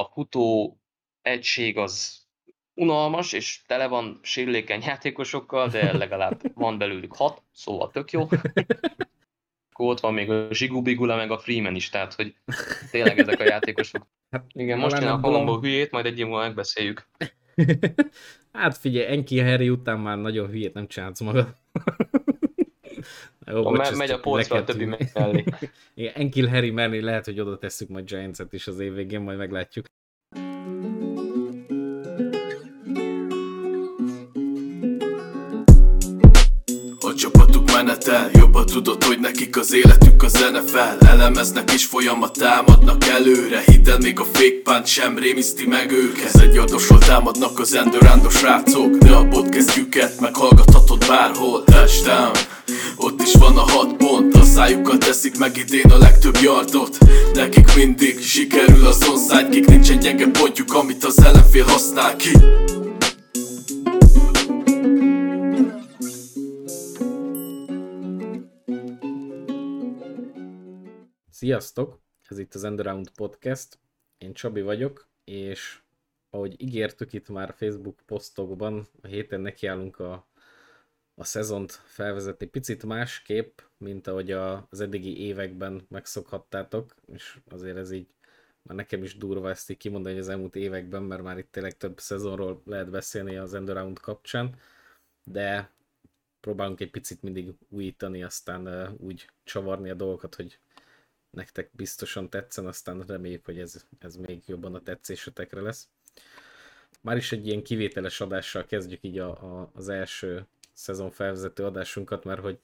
a futó egység az unalmas, és tele van sérülékeny játékosokkal, de legalább van belőlük hat, szóval tök jó. Akkor ott van még a Zsigubigula, meg a Freeman is, tehát hogy tényleg ezek a játékosok. Hát, Igen, most én a Colombo a... hülyét, majd egy év múlva megbeszéljük. hát figyelj, Enki Harry után már nagyon hülyét nem csinálsz magad. Jó, bocs, megy a polcra a többi mellé. Igen, Enkil Harry mellé lehet, hogy oda tesszük majd Giants-et is az év végén, majd meglátjuk. Menetel. Jobban tudod, hogy nekik az életük a zene fel. Elemeznek és folyamat támadnak előre. Hidd el, még a punch sem rémiszti meg őket. Ez egy adosról támadnak az endurándos srácok De a podcastjüket meghallgathatod bárhol. Touchdown ott is van a hat pont. A szájukkal teszik meg idén a legtöbb yardot Nekik mindig sikerül az onside Kik nincsen gyenge pontjuk, amit az ellenfél használ ki Sziasztok! Ez itt az Endaround Podcast. Én Csabi vagyok, és ahogy ígértük itt már Facebook posztokban, a héten nekiállunk a, a szezont felvezetni picit másképp, mint ahogy a, az eddigi években megszokhattátok, és azért ez így már nekem is durva ezt így kimondani az elmúlt években, mert már itt tényleg több szezonról lehet beszélni az Endaround kapcsán, de próbálunk egy picit mindig újítani, aztán úgy csavarni a dolgokat, hogy nektek biztosan tetszen, aztán reméljük, hogy ez, ez még jobban a tetszésetekre lesz. Már is egy ilyen kivételes adással kezdjük így a, a, az első szezon felvezető adásunkat, mert hogy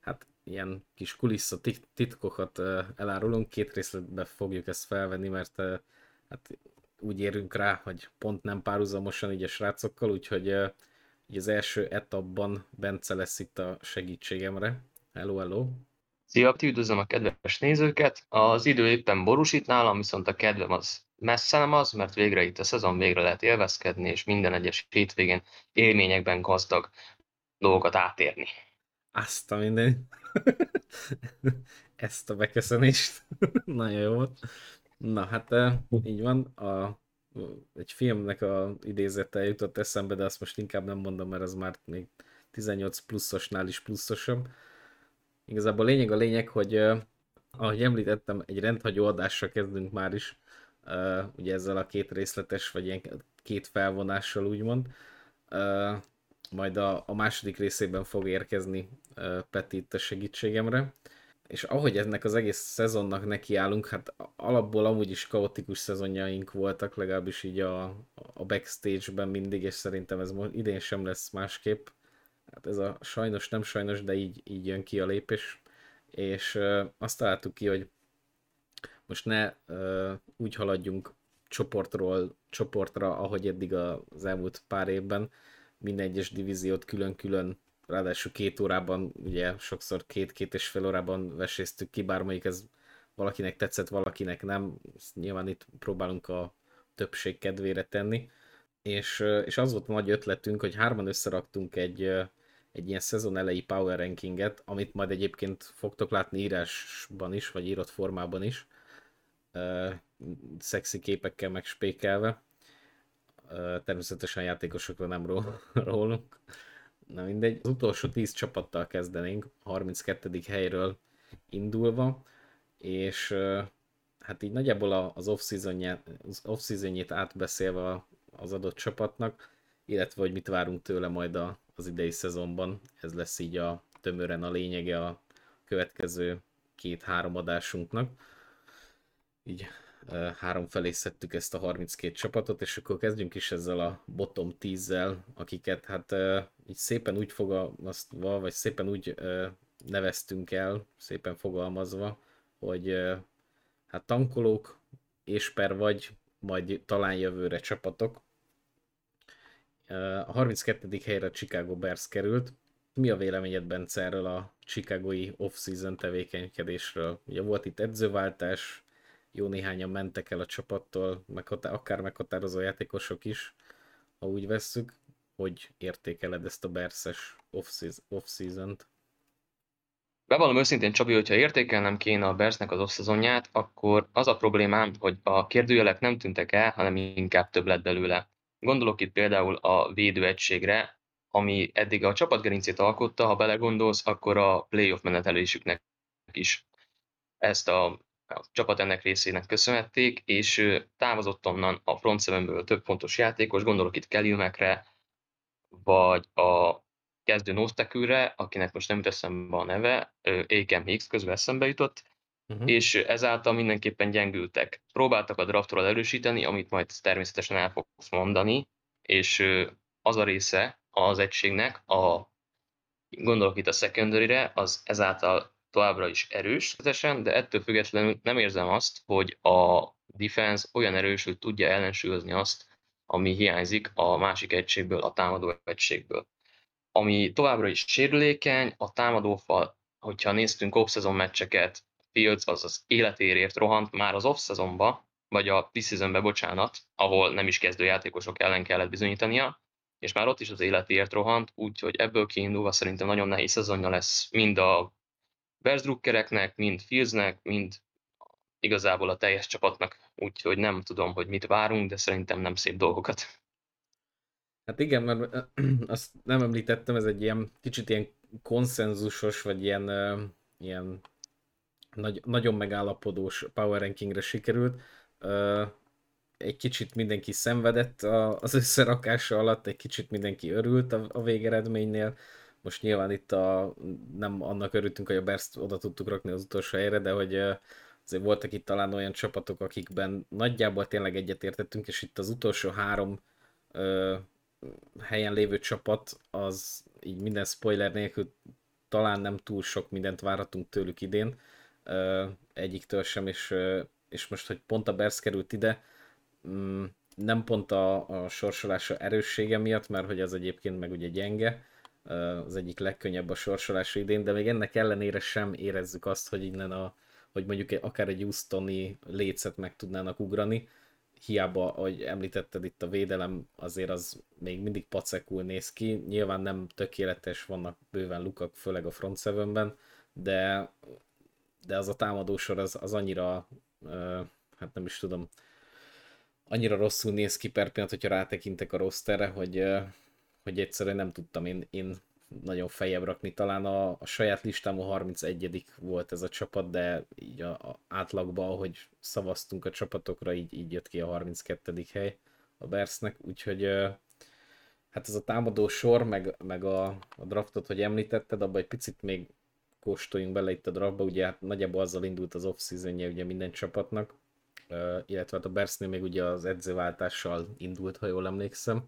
hát ilyen kis kulissza titkokat elárulunk, két részletben fogjuk ezt felvenni, mert hát úgy érünk rá, hogy pont nem párhuzamosan így a srácokkal, úgyhogy így az első etapban Bence lesz itt a segítségemre. Hello, hello! Szia, üdvözlöm a kedves nézőket! Az idő éppen borúsít nálam, viszont a kedvem az messze nem az, mert végre itt a szezon végre lehet élvezkedni, és minden egyes hétvégén élményekben gazdag dolgokat átérni. Azt a minden. Ezt a beköszönést. Nagyon jó volt. Na hát így van. A, egy filmnek a idézete jutott eszembe, de azt most inkább nem mondom, mert az már még 18 pluszosnál is pluszosabb Igazából lényeg a lényeg, hogy ahogy említettem, egy rendhagyó adásra kezdünk már is, ugye ezzel a két részletes, vagy ilyen két felvonással úgymond. Majd a, a második részében fog érkezni Peti itt a segítségemre. És ahogy ennek az egész szezonnak nekiállunk, hát alapból amúgy is kaotikus szezonjaink voltak, legalábbis így a, a backstage-ben mindig, és szerintem ez idén sem lesz másképp hát ez a sajnos, nem sajnos, de így, így jön ki a lépés, és azt találtuk ki, hogy most ne úgy haladjunk csoportról csoportra, ahogy eddig az elmúlt pár évben, minden egyes divíziót külön-külön, ráadásul két órában, ugye sokszor két-két és fél órában veséztük ki, bár ez valakinek tetszett, valakinek nem, Ezt nyilván itt próbálunk a többség kedvére tenni, és, és az volt a nagy ötletünk, hogy hárman összeraktunk egy, egy ilyen szezon elejé power rankinget, amit majd egyébként fogtok látni írásban is, vagy írott formában is, uh, szexi képekkel megspékelve. Uh, természetesen játékosokra nem rólunk. Na mindegy. Az utolsó 10 csapattal kezdenénk, 32. helyről indulva, és uh, hát így nagyjából az off-seasonjét átbeszélve az adott csapatnak, illetve hogy mit várunk tőle majd a, az idei szezonban. Ez lesz így a tömören a lényege a következő két-három adásunknak. Így három felé szedtük ezt a 32 csapatot, és akkor kezdjünk is ezzel a bottom 10-zel, akiket hát így szépen úgy fogalmazva, vagy szépen úgy neveztünk el, szépen fogalmazva, hogy hát tankolók, és per vagy, majd talán jövőre csapatok, a 32. helyre Chicago Bears került. Mi a véleményed, Bence, erről a chicagói off-season tevékenykedésről? Ugye volt itt edzőváltás, jó néhányan mentek el a csapattól, meghatá- akár meghatározó játékosok is, ha úgy vesszük. Hogy értékeled ezt a Berses off-season-t? Bevallom őszintén, Csabi, hogyha értékelnem kéne a Bersnek az off akkor az a problémám, hogy a kérdőjelek nem tűntek el, hanem inkább több lett belőle. Gondolok itt például a védőegységre, ami eddig a csapatgerincét alkotta, ha belegondolsz, akkor a playoff menetelésüknek is ezt a, a csapat ennek részének köszönhették, és távozott onnan a front sevenből több fontos játékos, gondolok itt Kelly vagy a kezdő Nostekűre, akinek most nem jut eszembe a neve, Aiken Higgs közben eszembe jutott, uh-huh. és ezáltal mindenképpen gyengültek. Próbáltak a draftról erősíteni, amit majd természetesen el fogsz mondani, és az a része az egységnek, a, gondolok itt a secondary az ezáltal továbbra is erős, de ettől függetlenül nem érzem azt, hogy a defense olyan erős, hogy tudja ellensúlyozni azt, ami hiányzik a másik egységből, a támadó egységből. Ami továbbra is sérülékeny, a támadófal, hogyha néztünk off-season meccseket, Fields az az életérért rohant már az off-seasonba, vagy a preseasonbe, bocsánat, ahol nem is kezdő játékosok ellen kellett bizonyítania, és már ott is az életért rohant, úgyhogy ebből kiindulva szerintem nagyon nehéz szezonja lesz mind a Bersdruckereknek, mind Fieldsnek, mind igazából a teljes csapatnak, úgyhogy nem tudom, hogy mit várunk, de szerintem nem szép dolgokat. Hát igen, mert azt nem említettem, ez egy ilyen kicsit ilyen konszenzusos, vagy ilyen, ilyen nagy, nagyon megállapodós power rankingre sikerült. Egy kicsit mindenki szenvedett az összerakása alatt, egy kicsit mindenki örült a, végeredménynél. Most nyilván itt a, nem annak örültünk, hogy a Berst oda tudtuk rakni az utolsó helyre, de hogy azért voltak itt talán olyan csapatok, akikben nagyjából tényleg egyetértettünk, és itt az utolsó három ö, helyen lévő csapat, az így minden spoiler nélkül talán nem túl sok mindent várhatunk tőlük idén, egyiktől sem, és, és most, hogy pont a Bersz került ide, mm, nem pont a, a sorsolása erőssége miatt, mert hogy az egyébként meg ugye gyenge, az egyik legkönnyebb a sorsolása idén, de még ennek ellenére sem érezzük azt, hogy innen a, hogy mondjuk akár egy Houstoni lécet meg tudnának ugrani, hiába, hogy említetted itt a védelem, azért az még mindig pacekul néz ki, nyilván nem tökéletes, vannak bőven lukak, főleg a front de, de az a támadósor az, az annyira, hát nem is tudom, annyira rosszul néz ki per pillanat, hogyha rátekintek a rosterre, hogy, hogy egyszerűen nem tudtam én, én nagyon feljebb rakni. Talán a, a saját listámon 31 volt ez a csapat, de így a, a átlagban, ahogy szavaztunk a csapatokra, így, így jött ki a 32. hely a Bersznek, úgyhogy hát ez a támadó sor, meg, meg a, a draftot, hogy említetted, abban egy picit még kóstoljunk bele itt a draftba, ugye hát nagyjából azzal indult az off ugye minden csapatnak, illetve hát a Bersznél még ugye az edzőváltással indult, ha jól emlékszem.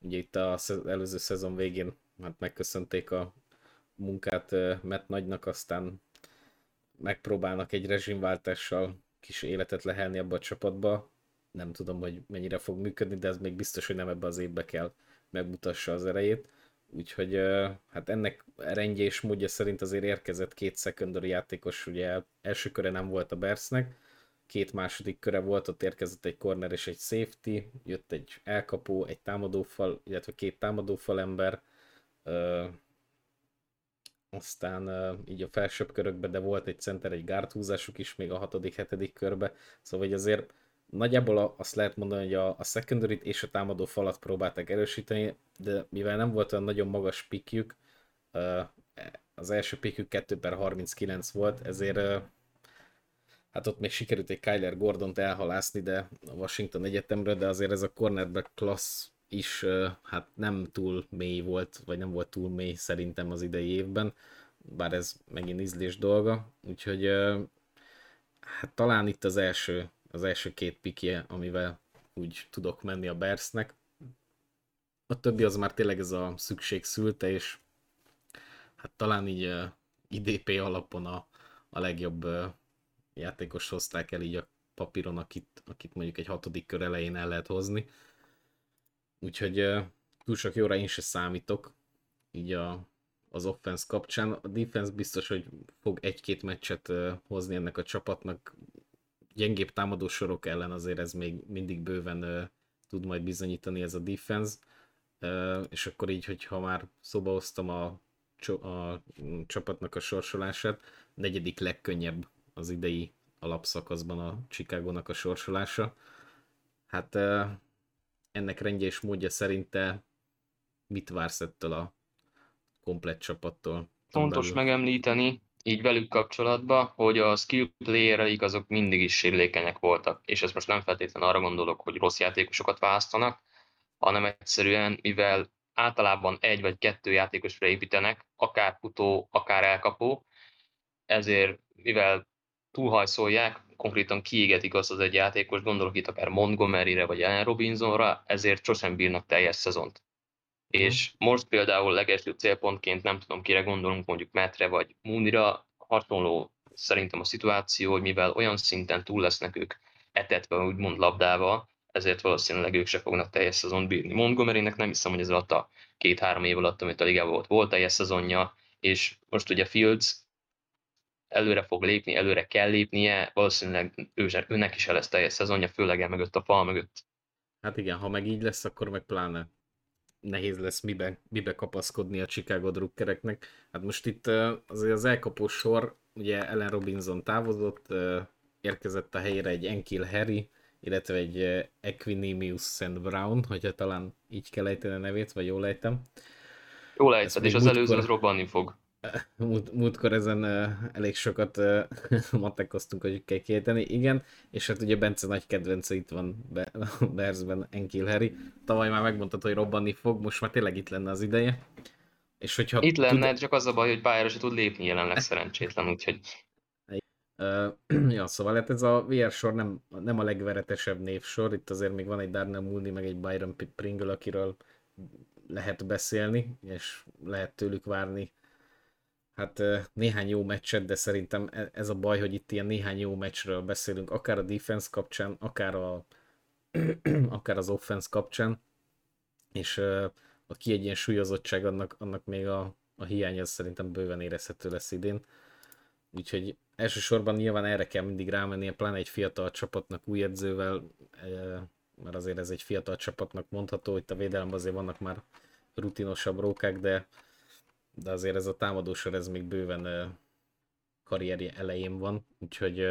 Ugye itt az előző szezon végén hát megköszönték a munkát Matt Nagynak, aztán megpróbálnak egy rezsimváltással kis életet lehelni abba a csapatba. Nem tudom, hogy mennyire fog működni, de ez még biztos, hogy nem ebbe az évbe kell megmutassa az erejét. Úgyhogy hát ennek rendje és módja szerint azért érkezett két secondary játékos, ugye első köre nem volt a Bersznek, két második köre volt, ott érkezett egy corner és egy safety, jött egy elkapó, egy támadófal, illetve két támadófal ember, aztán így a felsőbb körökbe, de volt egy center, egy gárthúzásuk is még a hatodik, hetedik körbe, szóval hogy azért nagyjából azt lehet mondani, hogy a, a secondary és a támadó falat próbálták erősíteni, de mivel nem volt olyan nagyon magas pikjük, az első pikjük 2 per 39 volt, ezért hát ott még sikerült egy Kyler Gordont elhalászni, de a Washington Egyetemre, de azért ez a cornerback class is hát nem túl mély volt, vagy nem volt túl mély szerintem az idei évben, bár ez megint ízlés dolga, úgyhogy hát talán itt az első, az első két pikje, amivel úgy tudok menni a Bersnek. A többi az már tényleg ez a szükség szülte, és hát talán így IDP alapon a, a legjobb játékos hozták el így a papíron, akit, akit mondjuk egy hatodik kör elején el lehet hozni. Úgyhogy túl sok jóra én se számítok, így a, az offense kapcsán. A defense biztos, hogy fog egy-két meccset hozni ennek a csapatnak. Gyengébb támadó sorok ellen azért ez még mindig bőven tud majd bizonyítani ez a defense. És akkor így, hogyha már szóba hoztam a a csapatnak a sorsolását. Negyedik legkönnyebb az idei alapszakaszban a Chicagónak a sorsolása. Hát ennek rendje és módja szerinte mit vársz ettől a komplett csapattól? Fontos megemlíteni, így velük kapcsolatban, hogy a skill playereik azok mindig is sérülékenyek voltak, és ezt most nem feltétlenül arra gondolok, hogy rossz játékosokat választanak, hanem egyszerűen, mivel általában egy vagy kettő játékosra építenek, akár futó, akár elkapó, ezért mivel túlhajszolják, konkrétan kiégetik azt az egy játékos, gondolok itt akár Montgomery-re vagy Allen Robinsonra, ezért sosem bírnak teljes szezont. És most például legelső célpontként nem tudom kire gondolunk, mondjuk Metre vagy Munira, hasonló szerintem a szituáció, hogy mivel olyan szinten túl lesznek ők etetve, úgymond labdával, ezért valószínűleg ők se fognak teljes szezon bírni. Montgomerynek nem hiszem, hogy ez alatt a két-három év alatt, amit a ligában volt, volt teljes szezonja, és most ugye Fields előre fog lépni, előre kell lépnie, valószínűleg ő, őnek is lesz teljes szezonja, főleg el mögött a fal mögött. Hát igen, ha meg így lesz, akkor meg pláne nehéz lesz mibe, mibe kapaszkodni a Chicago drukkereknek. Hát most itt azért az elkapó sor, ugye Ellen Robinson távozott, érkezett a helyére egy Enkil Harry, illetve egy Equinemius St. Brown, hogyha talán így kell ejteni a nevét, vagy jól ejtem. Jól ejted, és az múltkor, előző az robbanni fog. Múlt, múltkor ezen elég sokat matekoztunk, hogy kell kiejteni. Igen, és hát ugye Bence nagy kedvence itt van be, Bersben, Enkil Harry. Tavaly már megmondtad, hogy robbanni fog, most már tényleg itt lenne az ideje. És hogyha itt lenne, tud... csak az a baj, hogy pályára se tud lépni jelenleg szerencsétlen, úgyhogy... Ja, szóval hát ez a VR sor nem, nem a legveretesebb névsor, itt azért még van egy Darnell Mooney, meg egy Byron Pringle, akiről lehet beszélni, és lehet tőlük várni hát néhány jó meccset, de szerintem e, ez a baj, hogy itt ilyen néhány jó meccsről beszélünk, akár a defense kapcsán, akár, a, akár az offense kapcsán, és a kiegyensúlyozottság annak, annak még a, a hiány az szerintem bőven érezhető lesz idén. Úgyhogy elsősorban nyilván erre kell mindig rámenni, pláne egy fiatal csapatnak új edzővel, mert azért ez egy fiatal csapatnak mondható, itt a védelemben azért vannak már rutinosabb rókák, de de azért ez a támadósor ez még bőven karrierje elején van, úgyhogy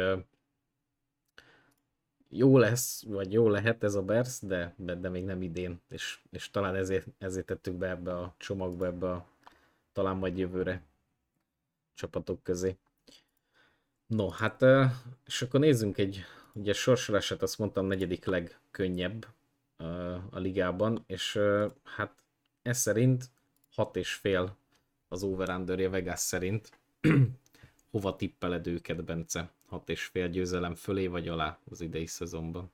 jó lesz, vagy jó lehet ez a Bears, de, de még nem idén, és, és talán ezért, ezért tettük be ebbe a csomagba, ebbe a talán majd jövőre csapatok közé. No, hát, és akkor nézzünk egy, ugye sorsolását azt mondtam negyedik legkönnyebb a ligában, és hát ez szerint hat és fél az over Vegas szerint. Hova tippeled őket, Bence? Hat és fél győzelem fölé vagy alá az idei szezonban?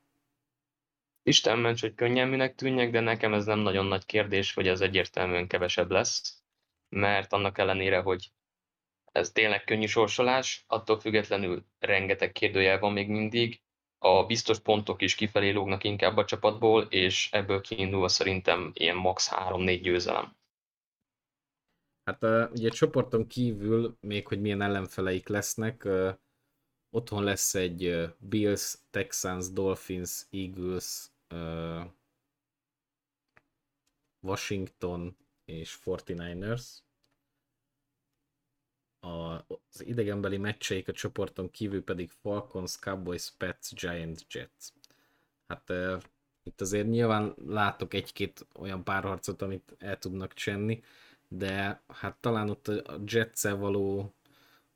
Isten ments, hogy könnyelműnek tűnjek, de nekem ez nem nagyon nagy kérdés, hogy ez egyértelműen kevesebb lesz, mert annak ellenére, hogy ez tényleg könnyű sorsolás, attól függetlenül rengeteg kérdőjel van még mindig, a biztos pontok is kifelé lógnak inkább a csapatból, és ebből kiindulva szerintem ilyen max. 3-4 győzelem. Hát uh, ugye csoporton kívül még, hogy milyen ellenfeleik lesznek, otthon lesz egy Bills, Texans, Dolphins, Eagles, Washington és 49ers. A, az idegenbeli meccseik a csoporton kívül pedig Falcons, Cowboys, Pets, Giants, Jets. Hát uh, itt azért nyilván látok egy-két olyan párharcot, amit el tudnak csenni de hát talán ott a jets való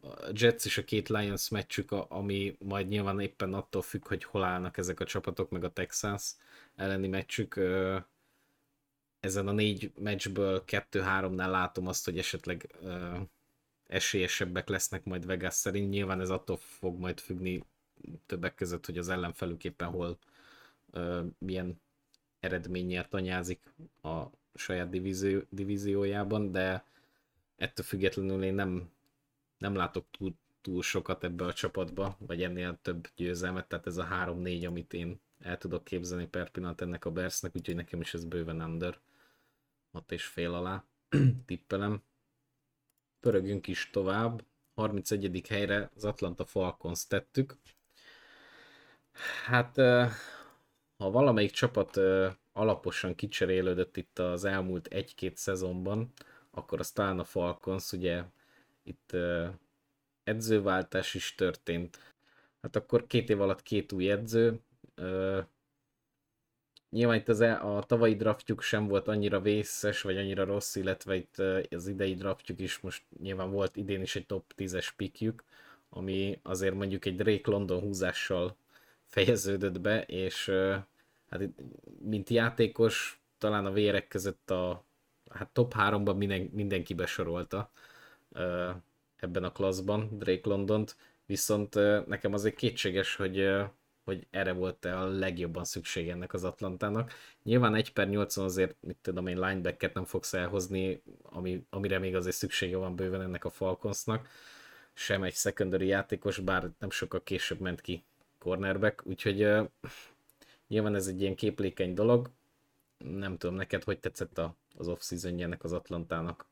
a Jets és a két Lions meccsük, ami majd nyilván éppen attól függ, hogy hol állnak ezek a csapatok, meg a Texans elleni meccsük. Ezen a négy meccsből kettő-háromnál látom azt, hogy esetleg esélyesebbek lesznek majd Vegas szerint. Nyilván ez attól fog majd függni többek között, hogy az ellenfelük éppen hol milyen eredményért anyázik a saját divízió, divíziójában, de ettől függetlenül én nem, nem látok túl, túl sokat ebbe a csapatba, vagy ennél több győzelmet, tehát ez a 3-4, amit én el tudok képzelni per pillanat ennek a Bersnek, úgyhogy nekem is ez bőven under. 6 és fél alá tippelem. Pörögünk is tovább. 31. helyre az Atlanta Falcons tettük. Hát ha valamelyik csapat alaposan kicserélődött itt az elmúlt egy-két szezonban, akkor az talán a Falcons, ugye itt edzőváltás is történt. Hát akkor két év alatt két új edző. Nyilván itt az, e, a tavalyi draftjuk sem volt annyira vészes, vagy annyira rossz, illetve itt az idei draftjuk is most nyilván volt idén is egy top 10-es pikjük, ami azért mondjuk egy Drake London húzással fejeződött be, és hát mint játékos talán a vérek között a hát top 3-ban minden, mindenki besorolta ebben a klaszban Drake Londont, viszont nekem azért kétséges, hogy, hogy erre volt-e a legjobban szükség ennek az Atlantának. Nyilván 1 per 80 azért, mit tudom én, linebacket nem fogsz elhozni, ami, amire még azért szüksége van bőven ennek a Falconsnak, sem egy secondary játékos, bár nem sokkal később ment ki cornerback, úgyhogy nyilván ez egy ilyen képlékeny dolog. Nem tudom, neked hogy tetszett a, az off-season ennek az Atlantának?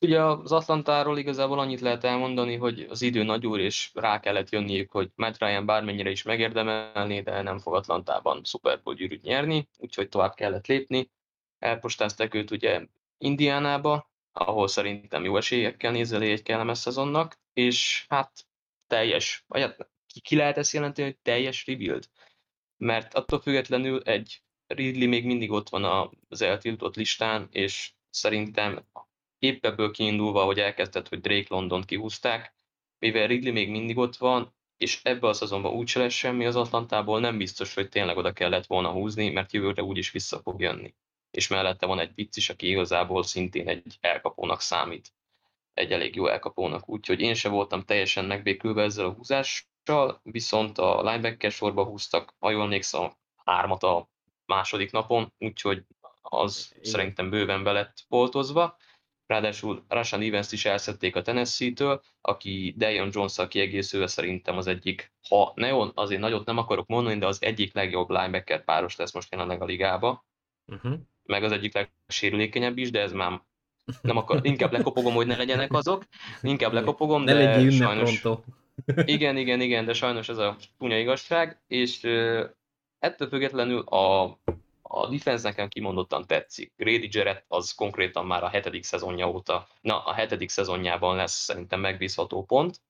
Ugye az Atlantáról igazából annyit lehet elmondani, hogy az idő nagy úr, és rá kellett jönniük, hogy Matt Ryan bármennyire is megérdemelni, de nem fog Atlantában Super Bowl gyűrűt nyerni, úgyhogy tovább kellett lépni. Elpostázták őt ugye Indiánába, ahol szerintem jó esélyekkel nézel egy kellemes szezonnak, és hát teljes, vagy hát ki, ki lehet ezt jelenteni, hogy teljes rebuild? Mert attól függetlenül egy Ridley még mindig ott van az eltiltott listán, és szerintem épp ebből kiindulva, hogy elkezdett, hogy Drake London kihúzták, mivel Ridley még mindig ott van, és ebbe a szezonban úgy se lesz semmi az Atlantából, nem biztos, hogy tényleg oda kellett volna húzni, mert jövőre úgyis vissza fog jönni. És mellette van egy vicc is, aki igazából szintén egy elkapónak számít. Egy elég jó elkapónak, úgyhogy én se voltam teljesen megbékülve ezzel a húzással, viszont a linebacker sorba húztak, ha jól emlékszem, hármat a második napon, úgyhogy az Igen. szerintem bőven be lett poltozva. Ráadásul Rashan Evans is elszették a Tennessee-től, aki Dion Jones-szal kiegészülve szerintem az egyik, ha ne azért nagyot nem akarok mondani, de az egyik legjobb linebacker páros lesz most jelenleg a ligába. Uh-huh. Meg az egyik legsérülékenyebb is, de ez már nem akar, inkább lekopogom, hogy ne legyenek azok, inkább lekopogom, ne de sajnos... Pronto. Igen, igen, igen, de sajnos ez a punya igazság, és ettől függetlenül a a defense nekem kimondottan tetszik. Grady Jarrett az konkrétan már a hetedik szezonja óta, na a hetedik szezonjában lesz szerintem megbízható pont,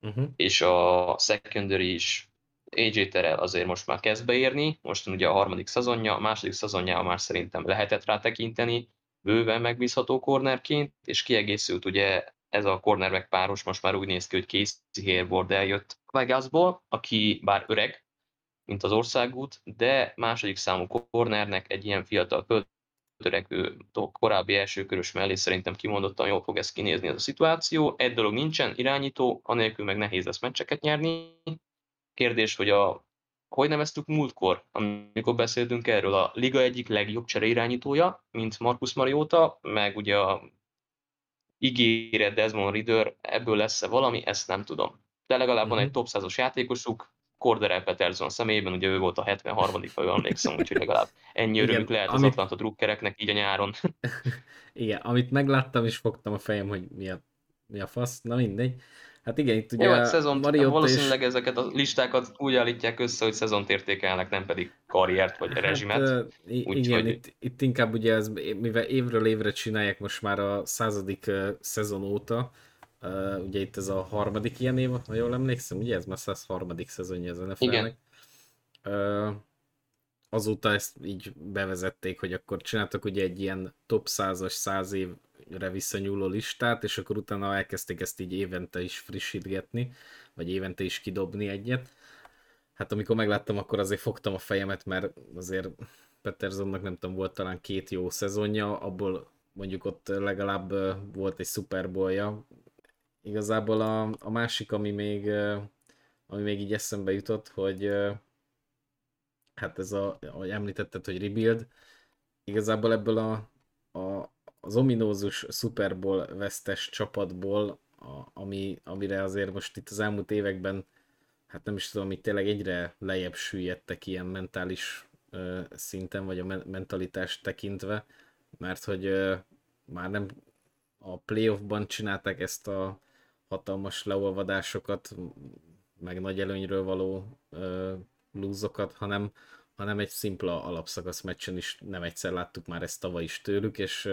uh-huh. és a secondary is AJ Terrell azért most már kezd beérni, most ugye a harmadik szezonja, a második szezonjában már szerintem lehetett rá tekinteni, bőven megbízható cornerként, és kiegészült ugye ez a cornerback páros most már úgy néz ki, hogy Casey Hayward eljött Vegasból, aki bár öreg, mint az országút, de második számú cornernek egy ilyen fiatal törekvő korábbi elsőkörös mellé szerintem kimondottan jól fog ez kinézni ez a szituáció. Egy dolog nincsen, irányító, anélkül meg nehéz lesz meccseket nyerni. Kérdés, hogy a hogy neveztük múltkor, amikor beszéltünk erről, a liga egyik legjobb csereirányítója, mint Marcus Mariota, meg ugye a ígéret Desmond Ritter, ebből lesz-e valami, ezt nem tudom. De legalább van egy mhm. top 100-os játékosuk, Corderel Peterson személyében, ugye ő volt a 73 ha jól emlékszem, úgyhogy legalább ennyi örömük lehet amit... az Atlanta drukkereknek így a nyáron. Igen, amit megláttam és fogtam a fejem, hogy mi a, mi a fasz, na mindegy. Hát igen, itt ugye Jó, hát szezon, valószínűleg és... ezeket a listákat úgy állítják össze, hogy szezont értékelnek, nem pedig karriert vagy hát, rezsimet. Uh, Úgy, igen, hogy... itt, itt, inkább ugye ez, mivel évről évre csinálják most már a századik szezon óta, ugye itt ez a harmadik ilyen év, ha jól emlékszem, ugye ez már az harmadik szezonja az NFL-nek. Uh, azóta ezt így bevezették, hogy akkor csináltak ugye egy ilyen top 100-as 100 évre visszanyúló listát, és akkor utána elkezdték ezt így évente is frissítgetni, vagy évente is kidobni egyet. Hát amikor megláttam, akkor azért fogtam a fejemet, mert azért Petersonnak nem tudom, volt talán két jó szezonja, abból mondjuk ott legalább volt egy Super Bowl-ja, Igazából a, a másik, ami még, ami még így eszembe jutott, hogy hát ez a, ahogy említetted, hogy rebuild, igazából ebből a, a, az ominózus Super Bowl vesztes csapatból, a, ami, amire azért most itt az elmúlt években, hát nem is tudom, hogy tényleg egyre lejjebb süllyedtek ilyen mentális ö, szinten, vagy a men- mentalitást tekintve, mert hogy ö, már nem a playoffban csinálták ezt a hatalmas leolvadásokat, meg nagy előnyről való lúzokat, hanem, hanem egy szimpla alapszakasz meccsen is nem egyszer láttuk már ezt tavaly is tőlük, és,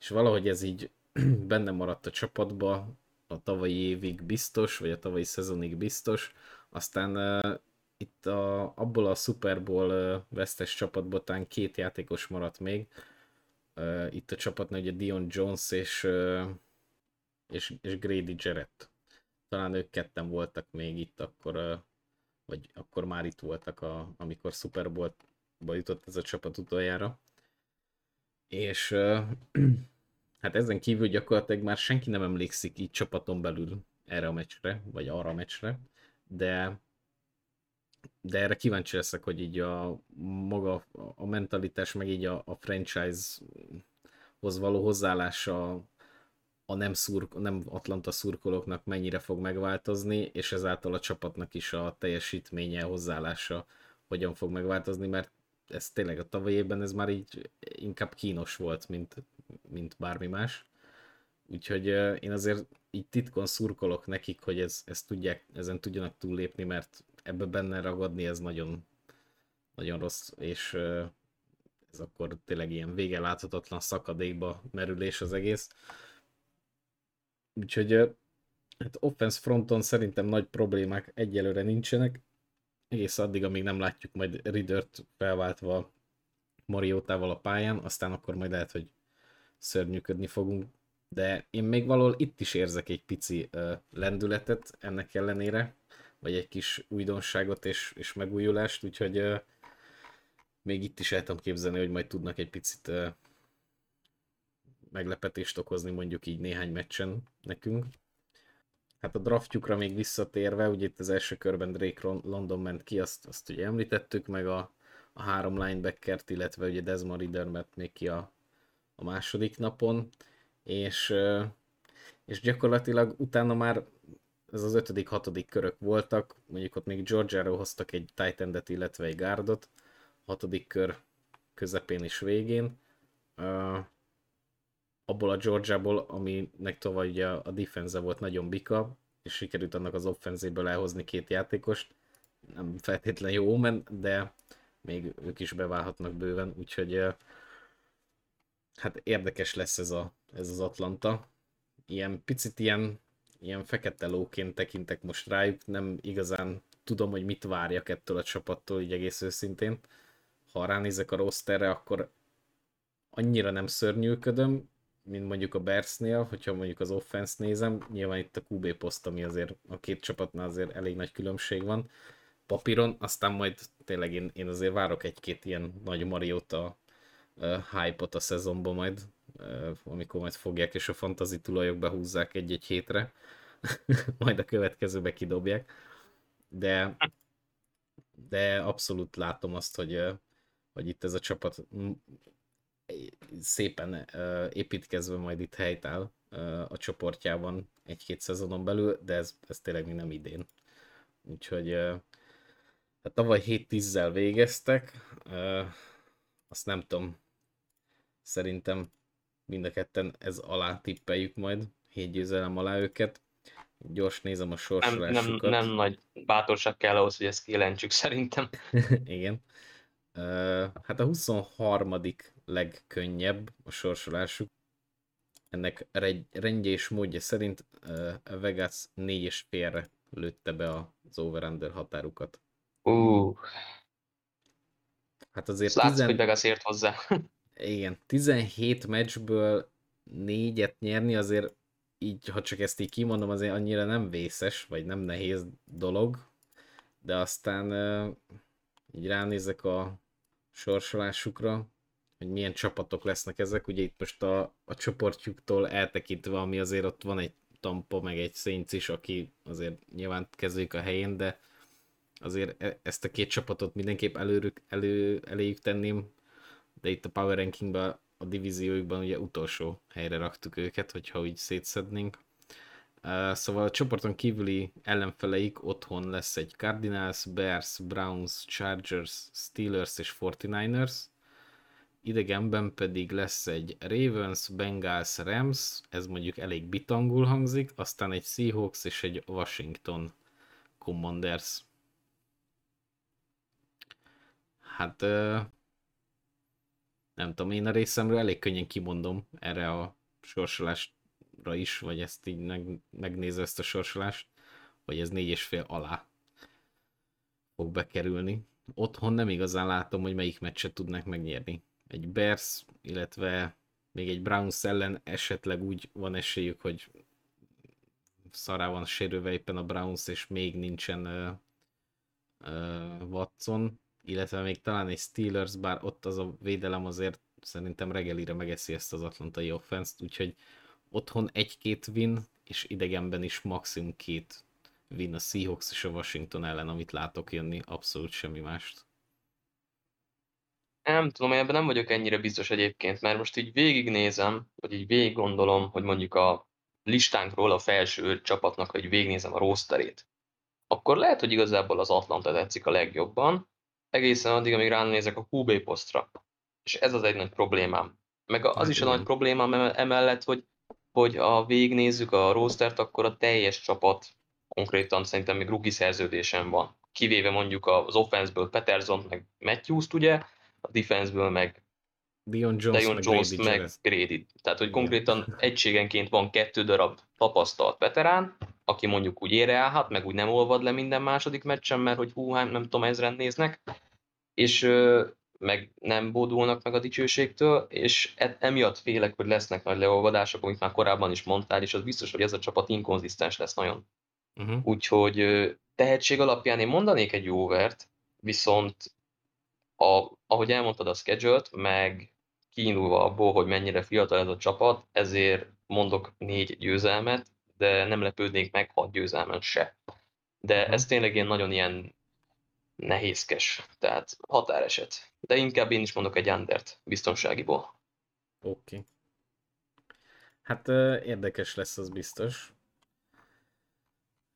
és valahogy ez így benne maradt a csapatba a tavalyi évig biztos, vagy a tavalyi szezonig biztos, aztán uh, itt a, abból a Super Bowl uh, vesztes csapatból talán két játékos maradt még, uh, itt a csapatnál ugye Dion Jones és, uh, és, és Grady Jarrett. Talán ők ketten voltak még itt akkor, vagy akkor már itt voltak, a, amikor Super Bowl-ba jutott ez a csapat utoljára. És hát ezen kívül gyakorlatilag már senki nem emlékszik így csapaton belül erre a meccsre, vagy arra a meccsre, de de erre kíváncsi leszek, hogy így a maga a mentalitás, meg így a, a franchise-hoz való hozzáállása a nem, szurk, nem Atlanta szurkolóknak mennyire fog megváltozni, és ezáltal a csapatnak is a teljesítménye, hozzáállása hogyan fog megváltozni, mert ez tényleg a tavalyi évben ez már így inkább kínos volt, mint, mint bármi más. Úgyhogy én azért így titkon szurkolok nekik, hogy ez, ezt tudják, ezen tudjanak túllépni, mert ebbe benne ragadni ez nagyon, nagyon rossz, és ez akkor tényleg ilyen vége láthatatlan szakadékba merülés az egész. Úgyhogy hát offense fronton szerintem nagy problémák egyelőre nincsenek, egész addig, amíg nem látjuk majd Ridert felváltva Mariotával a pályán, aztán akkor majd lehet, hogy szörnyűködni fogunk. De én még valahol itt is érzek egy pici lendületet ennek ellenére, vagy egy kis újdonságot és, és megújulást, úgyhogy még itt is el tudom képzelni, hogy majd tudnak egy picit uh, meglepetést okozni mondjuk így néhány meccsen nekünk. Hát a draftjukra még visszatérve, ugye itt az első körben Drake London ment ki, azt, azt ugye említettük, meg a, a három linebackert, illetve ugye Desmond Ridder ment még ki a, a második napon, és, és gyakorlatilag utána már ez az ötödik, hatodik körök voltak, mondjuk ott még Georgiáról hoztak egy tight illetve egy guardot, hatodik kör közepén és végén. Abból a Georgiából, aminek tovább ugye a defense volt nagyon bika, és sikerült annak az offenzéből elhozni két játékost. Nem feltétlen jó men, de még ők is beválhatnak bőven, úgyhogy hát érdekes lesz ez, a, ez az Atlanta. Ilyen picit ilyen, ilyen fekete lóként tekintek most rájuk, nem igazán tudom, hogy mit várjak ettől a csapattól, így egész őszintén. Ha ránézek a rosterre, akkor annyira nem szörnyűködöm, mint mondjuk a Bersnél, hogyha mondjuk az offense nézem, nyilván itt a QB poszt, ami azért a két csapatnál azért elég nagy különbség van papíron, aztán majd tényleg én, én azért várok egy-két ilyen nagy Mariota hype-ot a szezonban majd, amikor majd fogják, és a fantazi tulajok behúzzák egy-egy hétre, majd a következőbe kidobják. De, de abszolút látom azt, hogy, hogy itt ez a csapat szépen építkezve majd itt helytáll a csoportjában egy-két szezonon belül, de ez, ez tényleg még nem idén. Úgyhogy hát tavaly 7-10-zel végeztek, azt nem tudom, Szerintem mind a ketten ez alá tippeljük majd, hét győzelem alá őket. Gyors nézem a sorsolásukat. Nem, nem, nem nagy bátorság kell ahhoz, hogy ezt kijelentsük szerintem. Igen. Hát a 23. legkönnyebb a sorsolásuk. Ennek rendje és módja szerint uh, Vegas 4 és félre lőtte be az over-under határukat. Uh. Hát azért... Látsz, tizen... hogy Vegas ért hozzá. Igen, 17 meccsből négyet nyerni azért így, ha csak ezt így kimondom, azért annyira nem vészes, vagy nem nehéz dolog, de aztán így ránézek a sorsolásukra, hogy milyen csapatok lesznek ezek, ugye itt most a, a csoportjuktól eltekintve, ami azért ott van egy Tampa, meg egy Saints is, aki azért nyilván kezdődik a helyén, de azért e, ezt a két csapatot mindenképp előrük, elő, eléjük tenném de itt a Power Rankingben a divízióikban ugye utolsó helyre raktuk őket, hogyha úgy szétszednénk. Uh, szóval a csoporton kívüli ellenfeleik otthon lesz egy Cardinals, Bears, Browns, Chargers, Steelers és 49ers. Idegenben pedig lesz egy Ravens, Bengals, Rams, ez mondjuk elég bitangul hangzik, aztán egy Seahawks és egy Washington Commanders. Hát nem tudom, én a részemről elég könnyen kimondom erre a sorsolásra is, vagy ezt így meg, megnézve ezt a sorsolást, hogy ez négy és fél alá fog bekerülni. Otthon nem igazán látom, hogy melyik meccset tudnak megnyerni. Egy Bears, illetve még egy Browns ellen esetleg úgy van esélyük, hogy szará van sérülve éppen a Browns, és még nincsen uh, uh, Watson, illetve még talán egy Steelers, bár ott az a védelem azért szerintem reggelire megeszi ezt az atlantai offense úgyhogy otthon egy-két win, és idegenben is maximum két win a Seahawks és a Washington ellen, amit látok jönni, abszolút semmi mást. Nem tudom, ebben nem vagyok ennyire biztos egyébként, mert most így végignézem, vagy így végig gondolom, hogy mondjuk a listánkról a felső csapatnak, hogy végignézem a rosterét, akkor lehet, hogy igazából az Atlanta tetszik a legjobban, egészen addig, amíg ránézek a QB posztra. És ez az egy nagy problémám. Meg az hát is a nagy problémám emellett, hogy, hogy ha végignézzük a rostert, akkor a teljes csapat konkrétan szerintem még rookie szerződésen van. Kivéve mondjuk az offenseből Peterson meg Matthews-t ugye, a defenseből meg Dion Jones, Dion meg, Jones Grady meg Grady. Tehát, hogy Igen. konkrétan egységenként van kettő darab tapasztalt veterán, aki mondjuk úgy ére állhat, meg úgy nem olvad le minden második meccsen, mert hogy hú, hát nem tudom, ezren néznek, és meg nem bódulnak meg a dicsőségtől, és e, emiatt félek, hogy lesznek nagy leolvadások, amit már korábban is mondtál, és az biztos, hogy ez a csapat inkonzisztens lesz nagyon. Uh-huh. Úgyhogy tehetség alapján én mondanék egy jóvert, viszont a, ahogy elmondtad a schedule meg kiindulva abból, hogy mennyire fiatal ez a csapat, ezért mondok négy győzelmet, de nem lepődnék meg hat győzelmen se. De uh-huh. ez tényleg ilyen nagyon ilyen nehézkes, tehát határeset. De inkább én is mondok egy undert biztonságiból. Oké. Okay. Hát érdekes lesz az biztos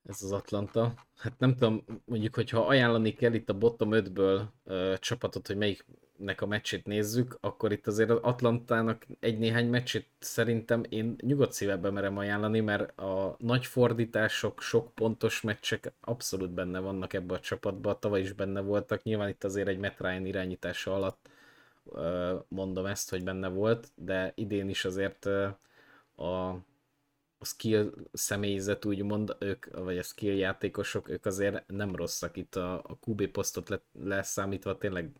ez az Atlanta. Hát nem tudom, mondjuk, hogyha ajánlani kell itt a bottom 5-ből uh, csapatot, hogy melyiknek a meccsét nézzük, akkor itt azért az Atlantának egy-néhány meccsét szerintem én nyugodt szívebben merem ajánlani, mert a nagy fordítások, sok pontos meccsek abszolút benne vannak ebbe a csapatba, tavaly is benne voltak, nyilván itt azért egy Matt Ryan irányítása alatt uh, mondom ezt, hogy benne volt, de idén is azért uh, a a skill személyzet úgymond, ők, vagy a skill játékosok, ők azért nem rosszak itt a, a QB posztot le, leszámítva, tényleg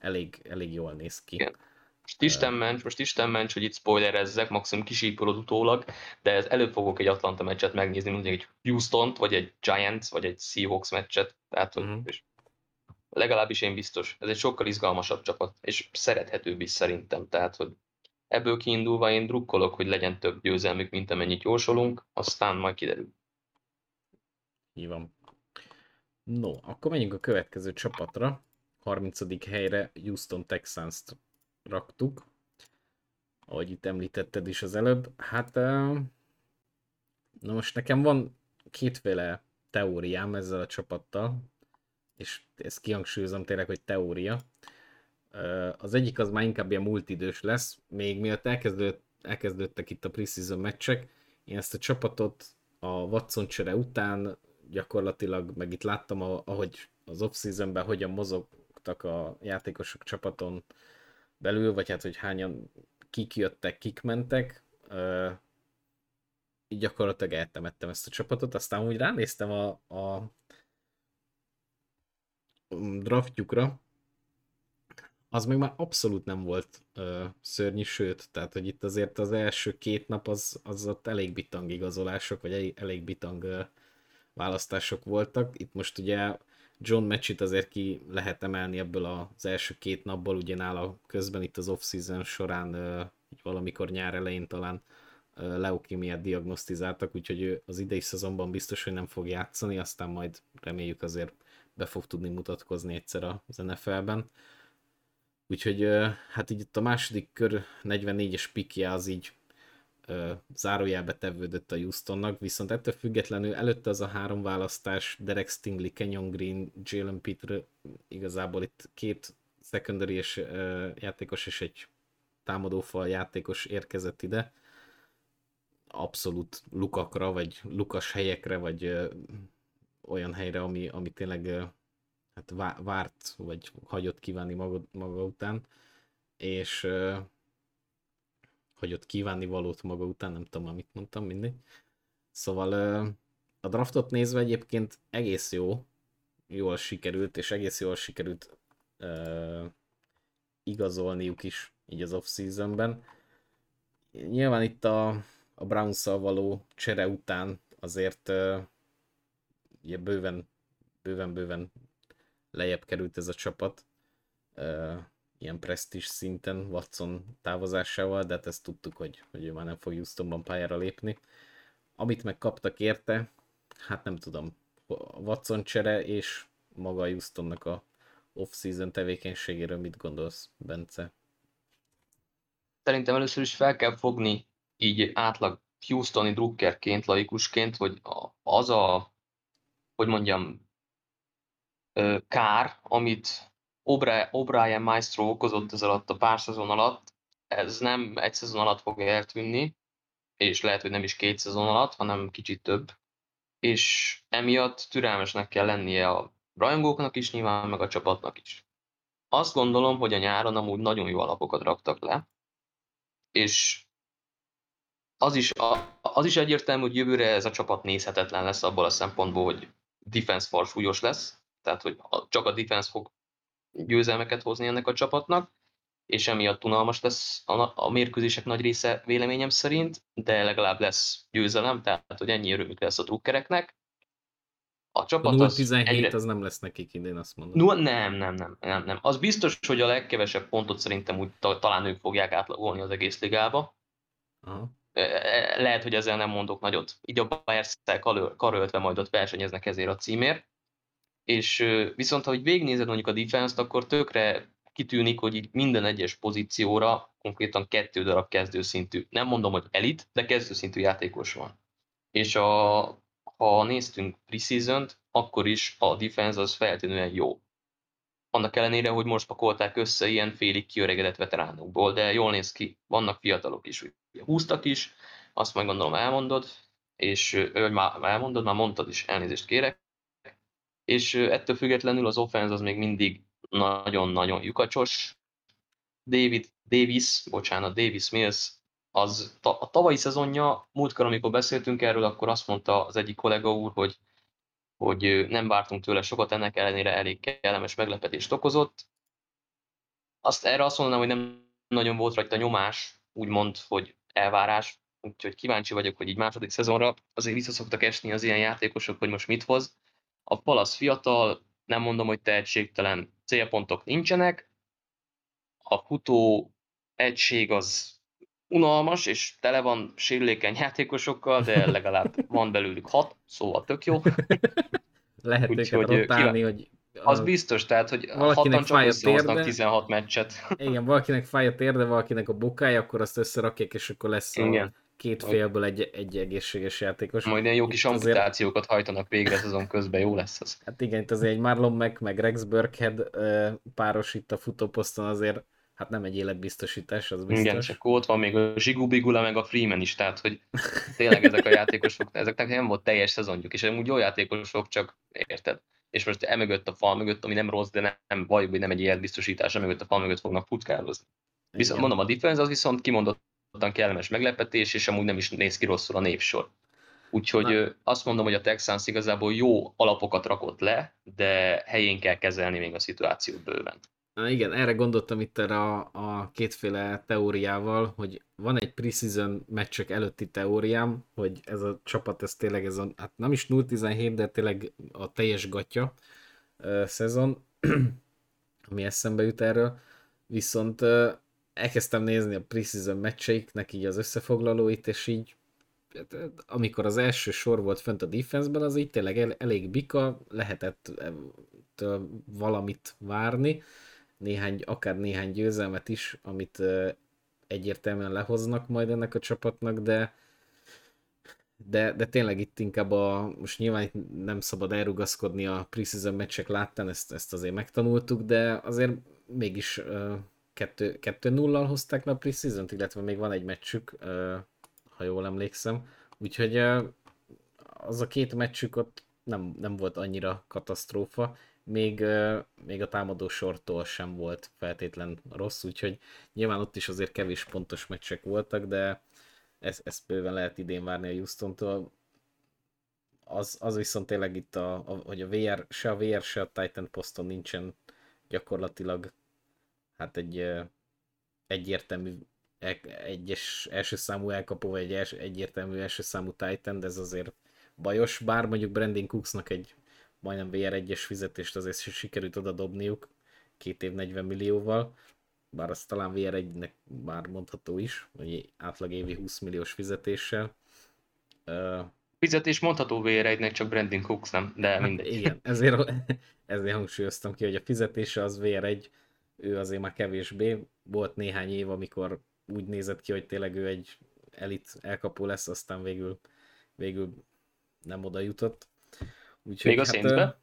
elég, elég jól néz ki. Igen. Most Isten ments, most Isten ments, hogy itt spoilerezzek, maximum kisípolod utólag, de ez előbb fogok egy Atlanta meccset megnézni, mint egy Houston-t, vagy egy Giants, vagy egy Seahawks meccset, tehát hogy uh-huh. és legalábbis én biztos. Ez egy sokkal izgalmasabb csapat, és szerethetőbb is szerintem, tehát hogy Ebből kiindulva én drukkolok, hogy legyen több győzelmük, mint amennyit jósolunk, aztán majd kiderül. Így van. No, akkor menjünk a következő csapatra. 30. helyre Houston Texans-t raktuk. Ahogy itt említetted is az előbb. Hát, na most nekem van kétféle teóriám ezzel a csapattal, és ezt kihangsúlyozom tényleg, hogy teória. Az egyik az már inkább ilyen multidős lesz, még miatt elkezdődött, elkezdődtek itt a preseason meccsek, én ezt a csapatot a Watson csere után gyakorlatilag, meg itt láttam, ahogy az off-seasonben hogyan mozogtak a játékosok csapaton belül, vagy hát, hogy hányan kik jöttek, kik mentek, így gyakorlatilag eltemettem ezt a csapatot, aztán úgy ránéztem a, a draftjukra, az még már abszolút nem volt ö, szörnyű, sőt, tehát hogy itt azért az első két nap az, az ott elég bitang igazolások, vagy elég, bitang ö, választások voltak. Itt most ugye John Matchit azért ki lehet emelni ebből az első két napból, ugye nála közben itt az off-season során ö, valamikor nyár elején talán leukémiát diagnosztizáltak, úgyhogy ő az idei szezonban biztos, hogy nem fog játszani, aztán majd reméljük azért be fog tudni mutatkozni egyszer az NFL-ben. Úgyhogy hát így itt a második kör 44-es pikje az így zárójelbe tevődött a Houstonnak, viszont ettől függetlenül előtte az a három választás, Derek Stingley, Kenyon Green, Jalen Peter, igazából itt két secondary és játékos és egy támadófal játékos érkezett ide, abszolút lukakra, vagy lukas helyekre, vagy olyan helyre, ami, ami tényleg hát várt, vagy hagyott kívánni maga, maga után. és hogy ott kívánni valót maga után, nem tudom, amit mondtam, mindig. Szóval a draftot nézve egyébként egész jó, jól sikerült, és egész jól sikerült igazolniuk is így az off-seasonben. Nyilván itt a, a browns való csere után azért uh, ugye bőven, bőven, bőven lejjebb került ez a csapat. Ilyen presztis szinten Watson távozásával, de hát ezt tudtuk, hogy, hogy ő már nem fog Houstonban pályára lépni. Amit megkaptak érte, hát nem tudom, Watson csere és maga Houstonnak a off-season tevékenységéről mit gondolsz, Bence? Szerintem először is fel kell fogni így átlag Houstoni drukkerként, laikusként, hogy az a, hogy mondjam, kár, amit O'Brien Maestro okozott ez alatt a pár szezon alatt, ez nem egy szezon alatt fog eltűnni, és lehet, hogy nem is két szezon alatt, hanem kicsit több, és emiatt türelmesnek kell lennie a rajongóknak is, nyilván meg a csapatnak is. Azt gondolom, hogy a nyáron amúgy nagyon jó alapokat raktak le, és az is, az is egyértelmű, hogy jövőre ez a csapat nézhetetlen lesz abból a szempontból, hogy defense far súlyos lesz, tehát hogy csak a defense fog győzelmeket hozni ennek a csapatnak, és emiatt unalmas lesz a, a mérkőzések nagy része véleményem szerint, de legalább lesz győzelem, tehát hogy ennyi örömük lesz a drukkereknek. A csapat a 17 az, egyre... az nem lesz nekik idén, azt mondom. No, nem, nem, nem, nem, nem. Az biztos, hogy a legkevesebb pontot szerintem úgy talán ők fogják átlagolni az egész ligába. Aha. E, e, lehet, hogy ezzel nem mondok nagyot. Így a bayern karöltve majd ott versenyeznek ezért a címért. És viszont, ha végignézed mondjuk a defense-t, akkor tökre kitűnik, hogy így minden egyes pozícióra konkrétan kettő darab kezdőszintű, nem mondom, hogy elit, de kezdőszintű játékos van. És a, ha néztünk preseason akkor is a defense az feltűnően jó. Annak ellenére, hogy most pakolták össze ilyen félig kiöregedett veteránokból, de jól néz ki, vannak fiatalok is, ugye húztak is, azt majd gondolom elmondod, és vagy már elmondod, már mondtad is, elnézést kérek, és ettől függetlenül az offense az még mindig nagyon-nagyon lyukacsos. David Davis, bocsánat, Davis Mills, az a tavalyi szezonja, múltkor, amikor beszéltünk erről, akkor azt mondta az egyik kollega úr, hogy, hogy nem vártunk tőle sokat, ennek ellenére elég kellemes meglepetést okozott. Azt erre azt mondanám, hogy nem nagyon volt rajta nyomás, úgymond, hogy elvárás, úgyhogy kíváncsi vagyok, hogy így második szezonra azért visszaszoktak esni az ilyen játékosok, hogy most mit hoz. A Palasz fiatal, nem mondom, hogy tehetségtelen, célpontok nincsenek, a futó egység az unalmas, és tele van sérülékeny játékosokkal, de legalább van belőlük hat, szóval tök jó. Lehet őket hogy rotálni, hogy az biztos, tehát, hogy hatan csak összehoznak 16 meccset. Igen, valakinek fáj a térde, valakinek a bokája, akkor azt összerakják, és akkor lesz Igen. a két félből egy, egy egészséges játékos. Majd ilyen jó kis amputációkat azért... hajtanak végre azon közben, jó lesz az. Hát igen, itt azért egy Marlon meg, meg Rex Burkhead páros itt a futóposzton azért hát nem egy életbiztosítás, az biztos. Igen, csak ott van még a Zsigubigula, meg a Freeman is, tehát hogy tényleg ezek a játékosok, ezeknek nem volt teljes szezonjuk, és amúgy jó játékosok, csak érted? És most emögött a fal mögött, ami nem rossz, de nem, nem hogy nem egy életbiztosítás, emögött a fal mögött fognak futkározni. Viszont mondom, a defense az viszont kimondott kellemes meglepetés, és amúgy nem is néz ki rosszul a névsor. Úgyhogy Na. azt mondom, hogy a Texans igazából jó alapokat rakott le, de helyén kell kezelni még a szituációt bőven. Na igen, erre gondoltam itt erre a, a kétféle teóriával, hogy van egy preseason meccsek előtti teóriám, hogy ez a csapat, ez tényleg ez a, hát nem is 0-17, de tényleg a teljes gatya uh, szezon, ami eszembe jut erről. Viszont uh, elkezdtem nézni a preseason meccseiknek így az összefoglalóit, és így amikor az első sor volt fönt a defenseben, az így tényleg el, elég bika, lehetett valamit várni, néhány, akár néhány győzelmet is, amit egyértelműen lehoznak majd ennek a csapatnak, de de, de tényleg itt inkább a, most nyilván itt nem szabad elrugaszkodni a preseason meccsek láttán, ezt, ezt azért megtanultuk, de azért mégis 2-0-al hozták le a preseason illetve még van egy meccsük, ha jól emlékszem. Úgyhogy az a két meccsük ott nem, nem volt annyira katasztrófa. még, még a támadó sortól sem volt feltétlen rossz, úgyhogy nyilván ott is azért kevés pontos meccsek voltak, de ezt, ezt bőven lehet idén várni a Houston-tól. Az, az viszont tényleg itt, a, a, hogy a VR, se a VR, se a Titan poszton nincsen gyakorlatilag hát egy egyértelmű egyes első számú elkapó, vagy egy egyértelmű első számú Titan, de ez azért bajos, bár mondjuk Brandon Cooksnak egy majdnem VR1-es fizetést azért sikerült oda dobniuk, két év 40 millióval, bár az talán VR1-nek már mondható is, hogy átlag évi 20 milliós fizetéssel. Uh, Fizetés mondható VR1-nek, csak Brandon Cooks nem, de hát mindegy. Igen, ezért, ezért hangsúlyoztam ki, hogy a fizetése az VR1, ő azért már kevésbé. Volt néhány év, amikor úgy nézett ki, hogy tényleg ő egy elit elkapó lesz, aztán végül, végül nem oda jutott. Úgyhogy, Még a hát,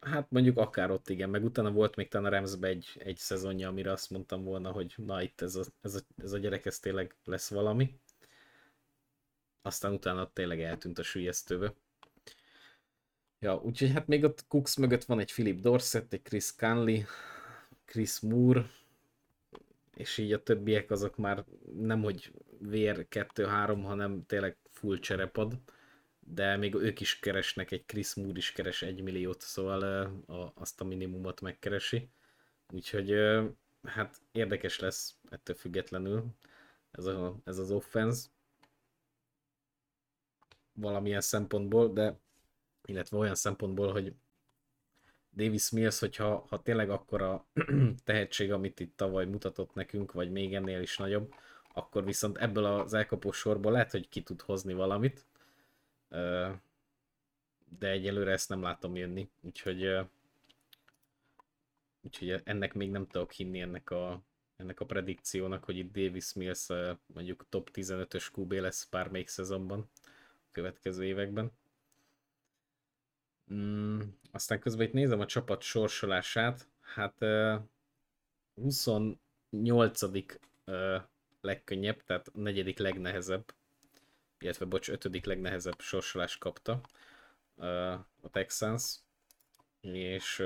Hát mondjuk akár ott igen, meg utána volt még talán a Ramsbe egy, egy szezonja, amire azt mondtam volna, hogy na itt ez a, ez a, ez a gyerek, ez tényleg lesz valami. Aztán utána tényleg eltűnt a sülyeztőbe. Ja, úgyhogy hát még ott Cooks mögött van egy Philip Dorset, egy Chris Canley, Chris Moore, és így a többiek azok már nem hogy VR 2-3, hanem tényleg full cserepad de még ők is keresnek, egy Chris Moore is keres egy milliót, szóval a, azt a minimumot megkeresi. Úgyhogy hát érdekes lesz ettől függetlenül ez, a, ez az offense valamilyen szempontból, de illetve olyan szempontból, hogy Davis Mills, hogyha ha tényleg akkor a tehetség, amit itt tavaly mutatott nekünk, vagy még ennél is nagyobb, akkor viszont ebből az elkapó sorból lehet, hogy ki tud hozni valamit, de egyelőre ezt nem látom jönni, úgyhogy, úgyhogy ennek még nem tudok hinni ennek a, ennek a predikciónak, hogy itt Davis Mills mondjuk top 15-ös QB lesz bármelyik szezonban a következő években. Mm, aztán közben itt nézem a csapat sorsolását, hát 28. legkönnyebb, tehát a negyedik legnehezebb illetve bocs, ötödik legnehezebb sorsolást kapta a Texans, és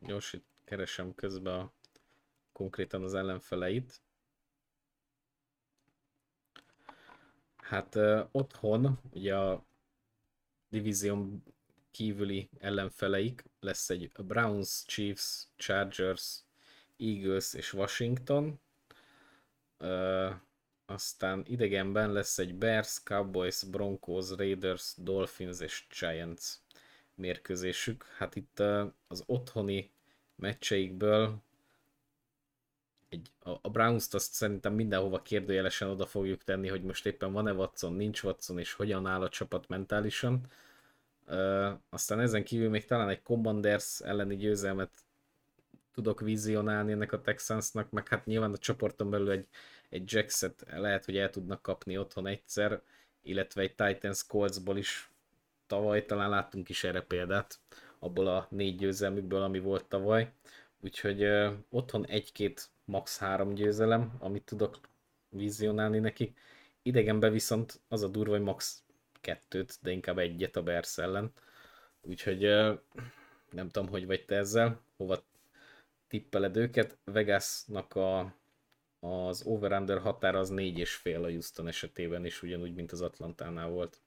gyors itt keresem közben a, konkrétan az ellenfeleit. Hát uh, otthon ugye a divízión kívüli ellenfeleik lesz egy Browns, Chiefs, Chargers, Eagles és Washington. Uh, aztán idegenben lesz egy Bears, Cowboys, Broncos, Raiders, Dolphins és Giants mérkőzésük. Hát itt az otthoni meccseikből egy, a Browns-t azt szerintem mindenhova kérdőjelesen oda fogjuk tenni, hogy most éppen van-e Watson, nincs Watson, és hogyan áll a csapat mentálisan. Uh, aztán ezen kívül még talán egy Commanders elleni győzelmet tudok vizionálni ennek a Texansnak, meg hát nyilván a csoporton belül egy egy Jackset lehet, hogy el tudnak kapni otthon egyszer, illetve egy Titans Coltsból is tavaly talán láttunk is erre példát, abból a négy győzelmükből, ami volt tavaly. Úgyhogy uh, otthon egy-két max három győzelem, amit tudok vizionálni nekik. Idegenben viszont az a durva, hogy max kettőt, de inkább egyet a Bears ellen. Úgyhogy nem tudom, hogy vagy te ezzel, hova tippeled őket. Vegasnak a az over-under határ az négy és fél a Houston esetében is, ugyanúgy, mint az Atlantánál volt.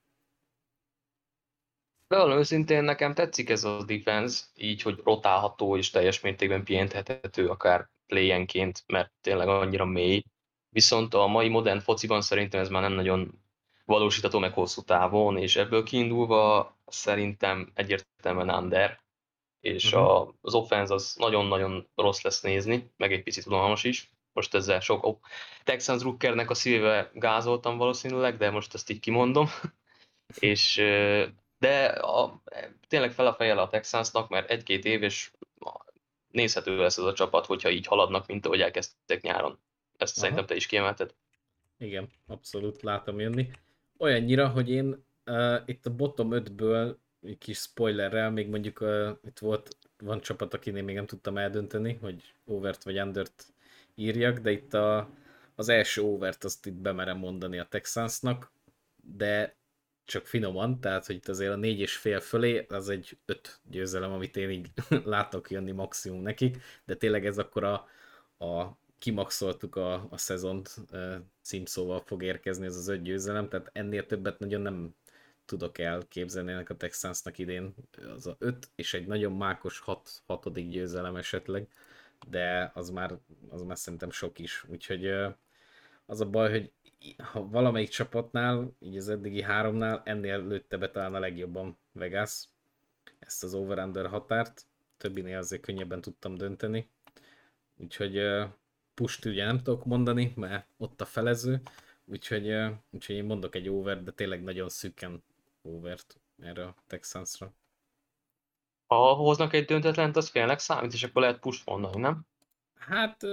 Bevallom őszintén, nekem tetszik ez a defense, így, hogy rotálható és teljes mértékben pihentethető akár playenként, mert tényleg annyira mély. Viszont a mai modern fociban szerintem ez már nem nagyon valósítható meg hosszú távon, és ebből kiindulva szerintem egyértelműen under, és uh-huh. a, az offense az nagyon-nagyon rossz lesz nézni, meg egy picit unalmas is most ezzel sok oh, Texans Rookernek a szívével gázoltam valószínűleg, de most ezt így kimondom. és de a, tényleg fel a fejjel a Texansnak, mert egy-két év, és nézhető lesz ez a csapat, hogyha így haladnak, mint ahogy elkezdtek nyáron. Ezt Aha. szerintem te is kiemelted. Igen, abszolút látom jönni. Olyannyira, hogy én uh, itt a bottom 5-ből egy kis spoilerrel, még mondjuk uh, itt volt, van csapat, akinél még nem tudtam eldönteni, hogy overt vagy undert írjak, de itt a, az első overt azt itt bemerem mondani a Texansnak, de csak finoman, tehát hogy itt azért a négy és fél fölé, az egy öt győzelem, amit én így látok jönni maximum nekik, de tényleg ez akkor a, a kimaxoltuk a, a szezont címszóval fog érkezni ez az öt győzelem, tehát ennél többet nagyon nem tudok elképzelni ennek a Texansnak idén. Az a öt és egy nagyon mákos hat, hatodik győzelem esetleg, de az már, az már szerintem sok is. Úgyhogy az a baj, hogy ha valamelyik csapatnál, így az eddigi háromnál, ennél lőtte be talán a legjobban Vegas ezt az over-under határt, többinél azért könnyebben tudtam dönteni. Úgyhogy pust ugye nem tudok mondani, mert ott a felező, úgyhogy, úgyhogy én mondok egy over, de tényleg nagyon szűken overt erre a Texansra. Ha hoznak egy döntetlent, az félnek számít, és akkor lehet push mondani, nem? Hát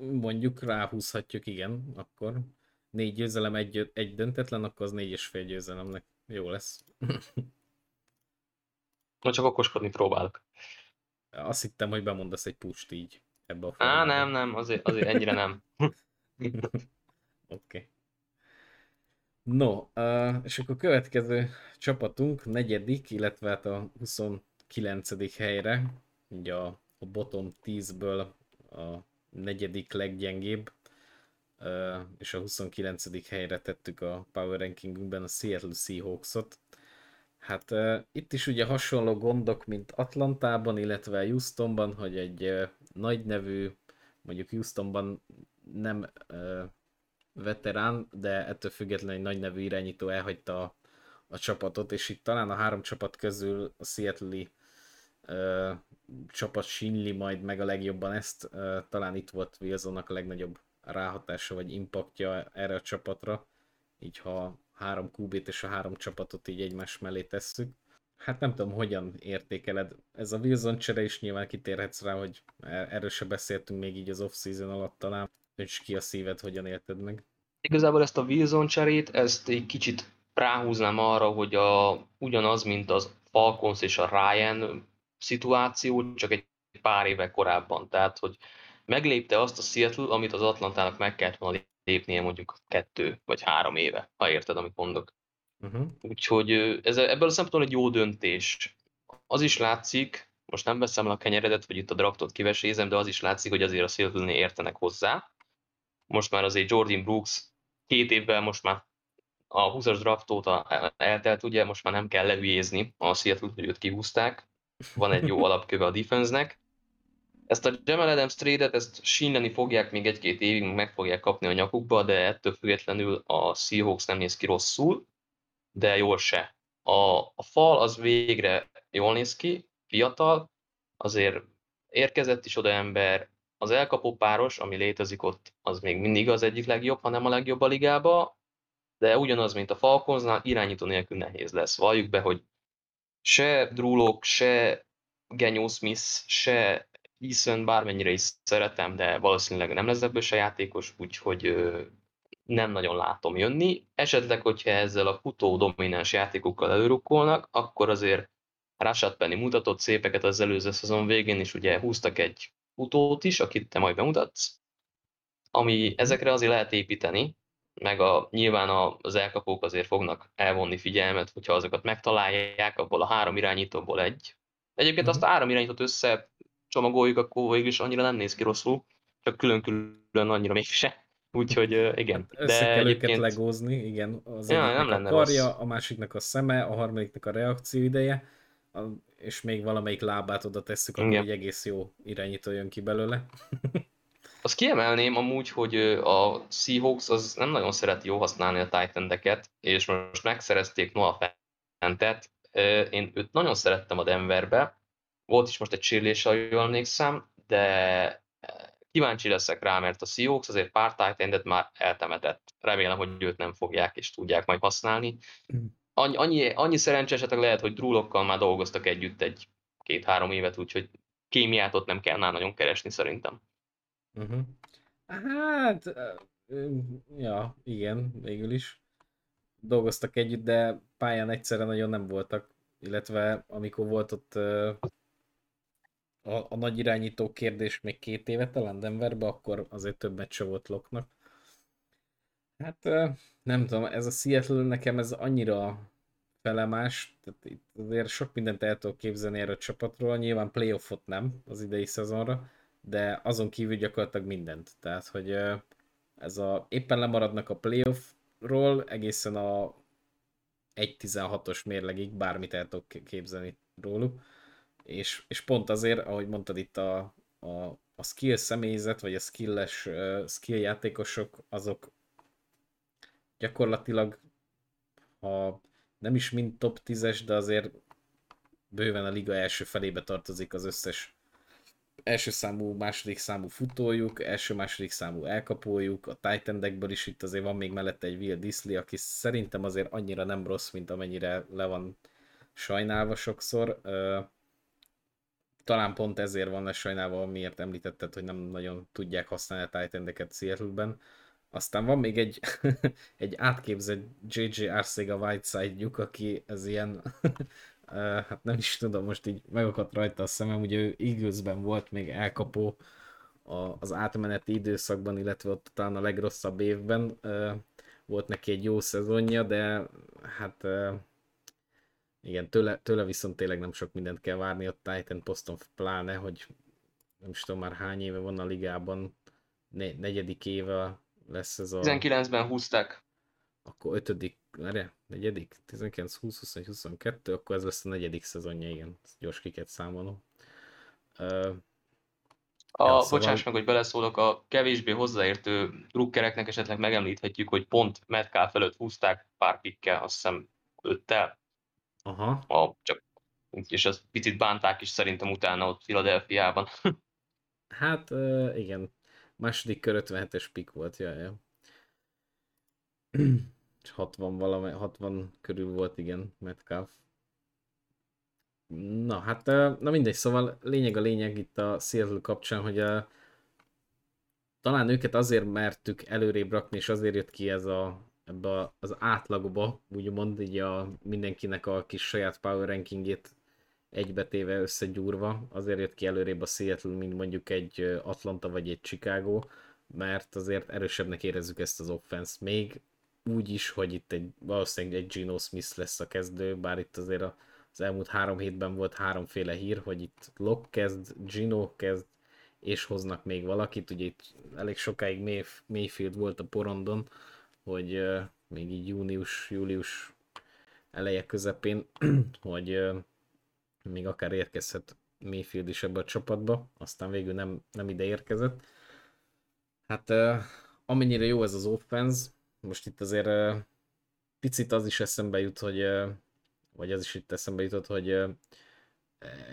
mondjuk ráhúzhatjuk, igen, akkor négy győzelem, egy, egy döntetlen, akkor az négy és fél győzelemnek jó lesz. Na csak okoskodni próbálok. Azt hittem, hogy bemondasz egy pust így ebbe a formában. Á, nem, nem, azért, azért ennyire nem. Oké. okay. No, és akkor a következő csapatunk, negyedik, illetve hát a 29. helyre, ugye a, a bottom 10-ből a negyedik leggyengébb, és a 29. helyre tettük a power rankingünkben a Seattle Seahawks-ot. Hát uh, itt is ugye hasonló gondok, mint Atlantában, illetve Houstonban, hogy egy uh, nagy nevű, mondjuk Houstonban nem uh, veterán, de ettől függetlenül egy nagy nevű irányító elhagyta a, a csapatot, és itt talán a három csapat közül a seattle uh, csapat sínli majd meg a legjobban ezt, uh, talán itt volt Wilsonnak a legnagyobb ráhatása vagy impaktja erre a csapatra, így ha három QB-t és a három csapatot így egymás mellé tesszük. Hát nem tudom, hogyan értékeled. Ez a Wilson csere is nyilván kitérhetsz rá, hogy er-, erről se beszéltünk még így az off-season alatt talán és ki a szíved, hogyan élted meg? Igazából ezt a Wilson cserét, ezt egy kicsit ráhúznám arra, hogy a, ugyanaz, mint az Falcons és a Ryan szituáció, csak egy pár éve korábban. Tehát, hogy meglépte azt a Seattle, amit az Atlantának meg kellett volna lépnie mondjuk kettő vagy három éve, ha érted, amit mondok. Uh-huh. Úgyhogy ez, ebből a szempontból egy jó döntés. Az is látszik, most nem veszem le a kenyeredet, vagy itt a draftot kivesézem, de az is látszik, hogy azért a seattle értenek hozzá most már azért Jordan Brooks két évvel most már a 20-as draft óta eltelt, ugye most már nem kell lehülyézni a seattle hogy őt kihúzták, van egy jó alapköve a defense-nek. Ezt a Jamal Adams trade-et, ezt sínleni fogják még egy-két évig, meg fogják kapni a nyakukba, de ettől függetlenül a Seahawks nem néz ki rosszul, de jól se. A, a fal az végre jól néz ki, fiatal, azért érkezett is oda ember, az elkapó páros, ami létezik ott, az még mindig az egyik legjobb, hanem a legjobb a ligába, de ugyanaz, mint a Falconsnál, irányító nélkül nehéz lesz. Valljuk be, hogy se Drulok, se Genyó Smith, se Eason, bármennyire is szeretem, de valószínűleg nem lesz ebből se játékos, úgyhogy nem nagyon látom jönni. Esetleg, hogyha ezzel a futó domináns játékokkal előrukkolnak, akkor azért Rashad Penny mutatott szépeket az előző szezon végén, és ugye húztak egy futót is, akit te majd bemutatsz, ami ezekre azért lehet építeni, meg a, nyilván az elkapók azért fognak elvonni figyelmet, hogyha azokat megtalálják, abból a három irányítóból egy. Egyébként mm-hmm. azt a három irányítót össze csomagoljuk, akkor végül is annyira nem néz ki rosszul, csak külön-külön annyira mégse. Úgyhogy igen. Hát össze de kell egyébként... őket legózni, igen. Az ja, nem lenne a karja, rossz. a másiknak a szeme, a harmadiknak a reakció ideje, és még valamelyik lábát oda tesszük, akkor egy egész jó irányító jön ki belőle. Azt kiemelném amúgy, hogy a Seahawks az nem nagyon szereti jó használni a titan és most megszerezték Noah Fentet. Én őt nagyon szerettem a Denverbe, volt is most egy sérülés, ha jól emlékszem, de kíváncsi leszek rá, mert a Seahawks azért pár titan már eltemetett. Remélem, hogy őt nem fogják és tudják majd használni. Mm annyi, annyi, annyi szerencsé esetleg lehet, hogy Drúlokkal már dolgoztak együtt egy két-három évet, úgyhogy kémiát ott nem kell nagyon keresni szerintem. Uh-huh. Hát, ja, igen, végül is. Dolgoztak együtt, de pályán egyszerre nagyon nem voltak, illetve amikor volt ott a, a nagy irányító kérdés még két éve talán Denverbe, akkor azért több meccs volt Loknak. Hát nem tudom, ez a Seattle nekem ez annyira felemás, tehát itt azért sok mindent el tudok képzelni erről a csapatról, nyilván playoffot nem az idei szezonra, de azon kívül gyakorlatilag mindent. Tehát, hogy ez a, éppen lemaradnak a playoffról egészen a 1.16-os mérlegig bármit el tudok képzelni róluk. És, és pont azért, ahogy mondtad itt a, a, a skill személyzet, vagy a skilles uh, skill játékosok, azok gyakorlatilag, ha nem is mind top 10-es, de azért bőven a liga első felébe tartozik az összes első számú, második számú futójuk, első-második számú elkapójuk, a Titan is itt azért van még mellette egy Will Disley, aki szerintem azért annyira nem rossz, mint amennyire le van sajnálva sokszor. Talán pont ezért van lesajnálva, miért említetted, hogy nem nagyon tudják használni a Titan Seattle-ben. Aztán van még egy, egy átképzett JJ Arcega Whiteside nyug, aki ez ilyen hát nem is tudom, most így megakadt rajta a szemem, ugye ő Eaglesben volt még elkapó az átmeneti időszakban, illetve ott talán a legrosszabb évben volt neki egy jó szezonja, de hát igen, tőle, tőle viszont tényleg nem sok mindent kell várni a Titan poston pláne, hogy nem is tudom már hány éve van a ligában, negyedik éve lesz ez a... 19-ben húzták akkor ötödik, erre, negyedik, 19, 20, 21, 22, akkor ez lesz a negyedik szezonja, igen, gyors kiket számolom. Uh, a, ja, szóval... Bocsáss meg, hogy beleszólok, a kevésbé hozzáértő drukkereknek esetleg megemlíthetjük, hogy pont Metcalf előtt húzták pár pikkel, azt hiszem öttel. Aha. A, csak, és azt picit bánták is szerintem utána ott Philadelphiában. hát igen, második kör 57-es pik volt, jaj, jaj. 60 valami, 60 körül volt, igen, Metcalf. Na, hát, na mindegy, szóval lényeg a lényeg itt a Seattle kapcsán, hogy a, talán őket azért mertük előrébb rakni, és azért jött ki ez a, ebbe az átlagba, úgymond így a mindenkinek a kis saját power rankingét egybetéve összegyúrva, azért jött ki előrébb a Seattle, mint mondjuk egy Atlanta vagy egy Chicago, mert azért erősebbnek érezzük ezt az offense még úgy is, hogy itt egy, valószínűleg egy Gino Smith lesz a kezdő, bár itt azért az elmúlt három hétben volt háromféle hír, hogy itt Lock kezd, Gino kezd, és hoznak még valakit, ugye itt elég sokáig Mayfield volt a porondon, hogy még így június, július eleje közepén, hogy még akár érkezhet Mayfield is ebbe a csapatba, aztán végül nem, nem ide érkezett. Hát amennyire jó ez az offense, most itt azért picit az is eszembe jut, hogy vagy az is itt eszembe jutott, hogy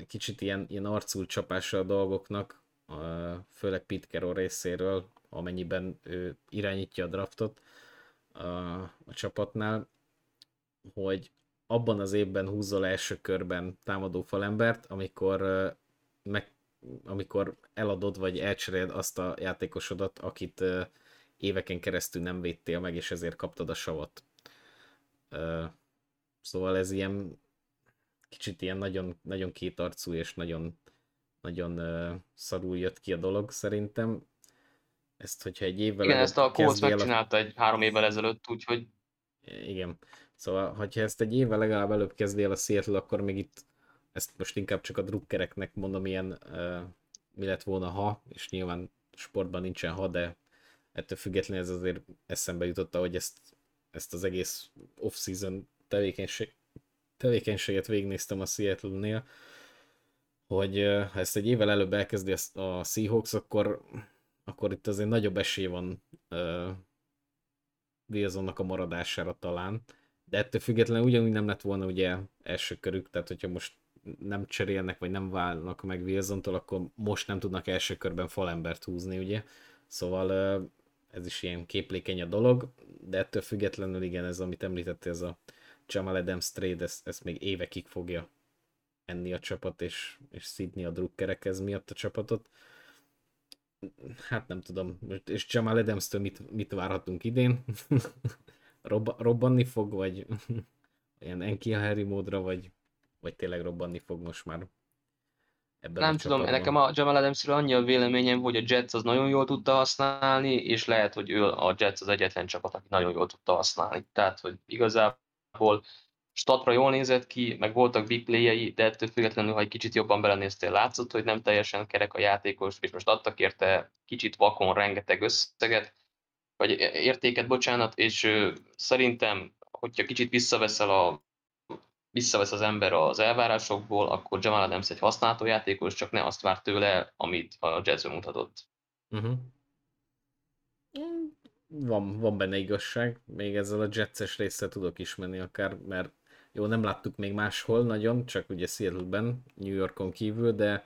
kicsit ilyen, ilyen arcul csapása a dolgoknak, főleg Pete Carroll részéről, amennyiben ő irányítja a draftot a, a csapatnál, hogy abban az évben húzzol első körben támadó falembert, amikor, meg, amikor eladod vagy elcseréled azt a játékosodat, akit éveken keresztül nem védtél meg, és ezért kaptad a savat. Szóval ez ilyen kicsit ilyen nagyon, nagyon kétarcú és nagyon, nagyon szarul jött ki a dolog szerintem. Ezt, hogyha egy évvel Igen, ezt a Colts megcsinálta egy három évvel ezelőtt, úgyhogy... Igen. Szóval, hogyha ezt egy évvel legalább előbb kezdél a Seattle, akkor még itt ezt most inkább csak a drukkereknek mondom, ilyen uh, mi lett volna ha, és nyilván sportban nincsen ha, de ettől függetlenül ez azért eszembe jutotta, hogy ezt, ezt az egész off-season tevékenység, tevékenységet végignéztem a Seattle-nél, hogy ha ezt egy évvel előbb elkezdi a Seahawks, akkor, akkor itt azért nagyobb esély van uh, Wilsonnak a maradására talán, de ettől függetlenül ugyanúgy nem lett volna ugye első körük, tehát hogyha most nem cserélnek, vagy nem válnak meg Wilsontól, akkor most nem tudnak első körben falembert húzni, ugye? Szóval uh, ez is ilyen képlékeny a dolog, de ettől függetlenül igen, ez amit említettél, ez a Jamal Adams trade, ezt, ezt még évekig fogja enni a csapat, és, és szidni a drukkerekhez miatt a csapatot. Hát nem tudom, és Jamal Adams-től mit, mit várhatunk idén? Rob, robbanni fog, vagy ilyen Enki Harry módra, vagy, vagy tényleg robbanni fog most már? ebben Nem a tudom, csapatban. nekem a Jamal adams annyi a véleményem, hogy a Jets az nagyon jól tudta használni, és lehet, hogy ő a Jets az egyetlen csapat, aki nagyon jól tudta használni. Tehát, hogy igazából statra jól nézett ki, meg voltak big play de ettől függetlenül, ha egy kicsit jobban belenéztél, látszott, hogy nem teljesen kerek a játékos, és most adtak érte kicsit vakon rengeteg összeget, vagy értéket, bocsánat, és szerintem, hogyha kicsit visszaveszel a visszavesz az ember az elvárásokból, akkor Jamal Adams egy használható játékos, csak ne azt várt tőle, amit a jazz mutatott. Uh-huh. Van, van benne igazság, még ezzel a jetses résszel tudok is menni akár, mert jó, nem láttuk még máshol nagyon, csak ugye Seattle-ben, New Yorkon kívül, de,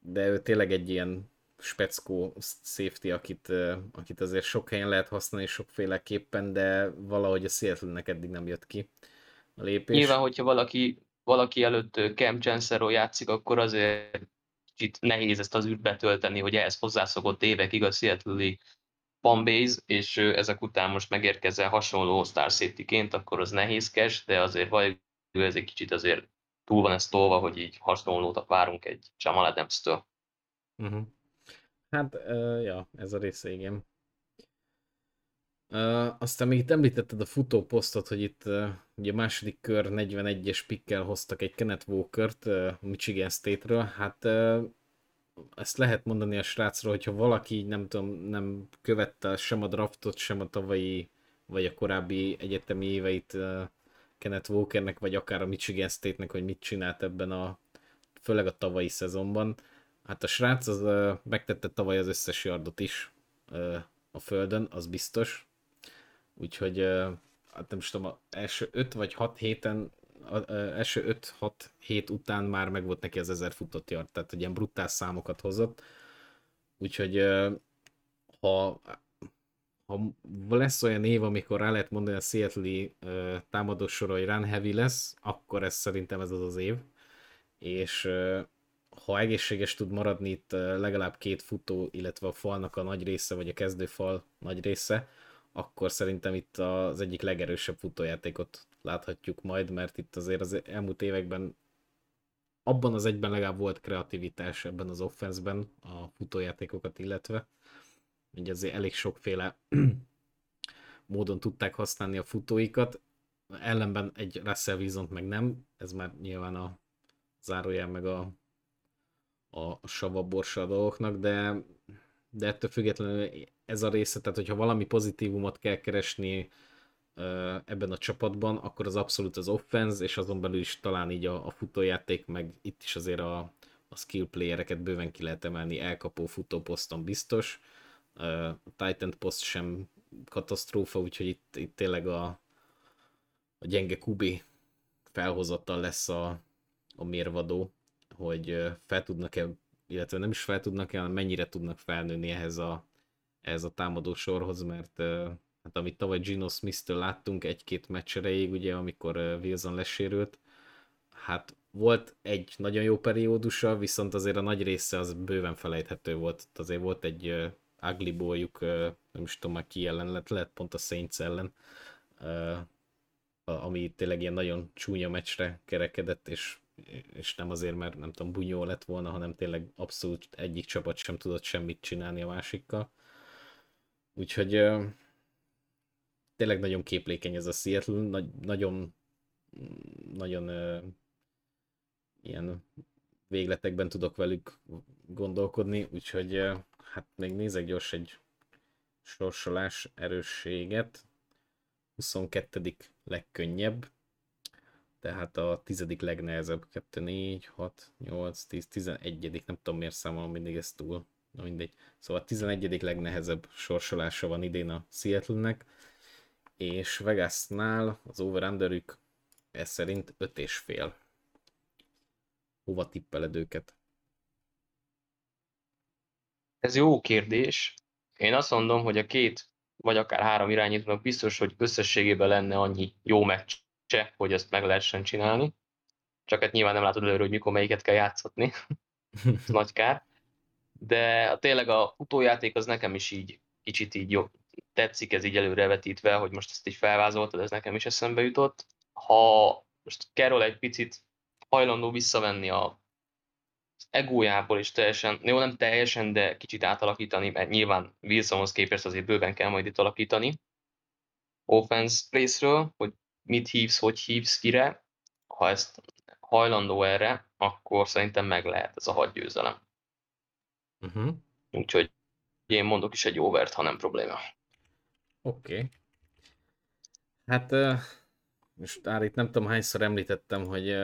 de ő tényleg egy ilyen speckó safety, akit, akit azért sok helyen lehet használni, sokféleképpen, de valahogy a Seattle-nek eddig nem jött ki a lépés. Nyilván, hogyha valaki, valaki előtt Cam Chancellor játszik, akkor azért kicsit nehéz ezt az űrt betölteni, hogy ehhez hozzászokott évekig a Seattle-i fanbase, és ezek után most megérkezel hasonló Star Safety-ként, akkor az nehézkes, de azért vagy ez egy kicsit azért túl van ez tolva, hogy így hasonlót várunk egy Jamal Adams-től. Uh-huh. Hát, uh, ja, ez a része, igen. Uh, aztán még itt említetted a futóposztot, hogy itt uh, ugye a második kör 41-es pikkel hoztak egy Kenneth Walker-t uh, Michigan State-ről. Hát uh, ezt lehet mondani a srácról, hogyha valaki nem tudom, nem követte sem a draftot, sem a tavalyi, vagy a korábbi egyetemi éveit uh, Kenneth Walkernek, vagy akár a Michigan State-nek, hogy mit csinált ebben a, főleg a tavalyi szezonban. Hát a srác az uh, megtette tavaly az összes yardot is uh, a földön, az biztos, Úgyhogy hát nem is tudom, első 5 vagy 6 héten, az első 5-6 hét után már meg volt neki az 1000 futott yard, tehát egy ilyen brutál számokat hozott. Úgyhogy ha, ha lesz olyan év, amikor rá lehet mondani a Seattle-i támadósora, hogy run heavy lesz, akkor ez szerintem ez az az év. És ha egészséges tud maradni itt legalább két futó, illetve a falnak a nagy része, vagy a kezdőfal nagy része, akkor szerintem itt az egyik legerősebb futójátékot láthatjuk majd, mert itt azért az elmúlt években abban az egyben legalább volt kreativitás ebben az offenszben a futójátékokat illetve. Ugye azért elég sokféle módon tudták használni a futóikat, ellenben egy Russell wilson meg nem, ez már nyilván a zárójel meg a, a savaborsa dolgoknak, de, de ettől függetlenül ez a része, tehát hogyha valami pozitívumot kell keresni ebben a csapatban, akkor az abszolút az offense, és azon belül is talán így a, a futójáték, meg itt is azért a, a skill playereket bőven ki lehet emelni, elkapó futóposzton biztos. A Titan post sem katasztrófa, úgyhogy itt, itt tényleg a, a gyenge kubi felhozattal lesz a, a mérvadó, hogy fel tudnak-e, illetve nem is fel tudnak-e, hanem mennyire tudnak felnőni ehhez a, ez a támadó sorhoz, mert hát amit tavaly Gino Smith-től láttunk egy-két meccs ugye, amikor Wilson lesérült, hát volt egy nagyon jó periódusa, viszont azért a nagy része az bőven felejthető volt. Azért volt egy uh, ugly boyuk, uh, nem is tudom már ki ellen lett, lehet pont a Saints ellen, uh, ami tényleg ilyen nagyon csúnya meccsre kerekedett, és, és nem azért, mert nem tudom, bunyó lett volna, hanem tényleg abszolút egyik csapat sem tudott semmit csinálni a másikkal. Úgyhogy uh, tényleg nagyon képlékeny ez a Seattle, nagy, nagyon, nagyon uh, ilyen végletekben tudok velük gondolkodni, úgyhogy uh, hát még nézek gyors egy sorsolás erősséget. 22. legkönnyebb, tehát a 10. legnehezebb, 2, 4, 6, 8, 10, 11. nem tudom miért számolom mindig ezt túl na mindegy. Szóval a 11. legnehezebb sorsolása van idén a Seattle-nek, és Vegasnál az over ez szerint 5 és fél. Hova tippeled őket? Ez jó kérdés. Én azt mondom, hogy a két vagy akár három irányítónak biztos, hogy összességében lenne annyi jó meccse, hogy ezt meg lehessen csinálni. Csak hát nyilván nem látod előre, hogy mikor melyiket kell játszatni. Nagy kár de tényleg a utójáték az nekem is így kicsit így jobb, tetszik ez így előrevetítve, hogy most ezt így felvázoltad, ez nekem is eszembe jutott. Ha most Carol egy picit hajlandó visszavenni a egójából is teljesen, jó nem teljesen, de kicsit átalakítani, mert nyilván Wilsonhoz képest azért bőven kell majd itt alakítani. Offense részről, hogy mit hívsz, hogy hívsz kire, ha ezt hajlandó erre, akkor szerintem meg lehet ez a hat győzelem. Uh-huh. Úgyhogy én mondok is egy overt, ha nem probléma. Oké. Okay. Hát most már itt nem tudom hányszor említettem, hogy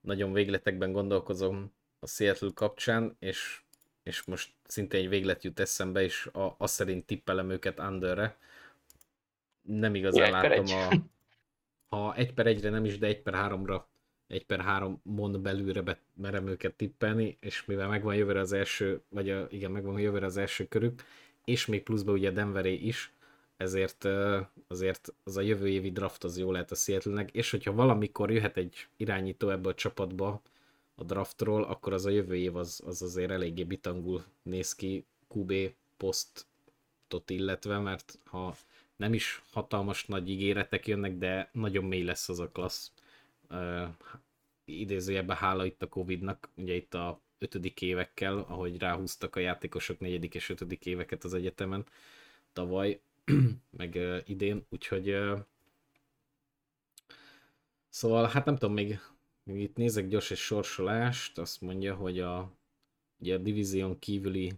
nagyon végletekben gondolkozom a Seattle kapcsán, és, és most szinte egy véglet jut eszembe, és a, azt szerint tippelem őket underre. Nem igazán ja, látom a... Ha egy per egyre nem is, de egy per háromra egy per három mond belülre be, merem őket tippelni, és mivel megvan jövőre az első, vagy a, igen, megvan jövőre az első körük, és még pluszban ugye Denveré is, ezért azért az a jövő évi draft az jó lehet a seattle és hogyha valamikor jöhet egy irányító ebbe a csapatba a draftról, akkor az a jövő év az, az azért eléggé bitangul néz ki QB posztot illetve, mert ha nem is hatalmas nagy ígéretek jönnek, de nagyon mély lesz az a klassz. Uh, idézőjebben hála itt a Covid-nak, ugye itt a ötödik évekkel, ahogy ráhúztak a játékosok negyedik és ötödik éveket az egyetemen tavaly, meg uh, idén, úgyhogy uh, szóval hát nem tudom, még, itt nézek gyors egy sorsolást, azt mondja, hogy a, ugye a divízión kívüli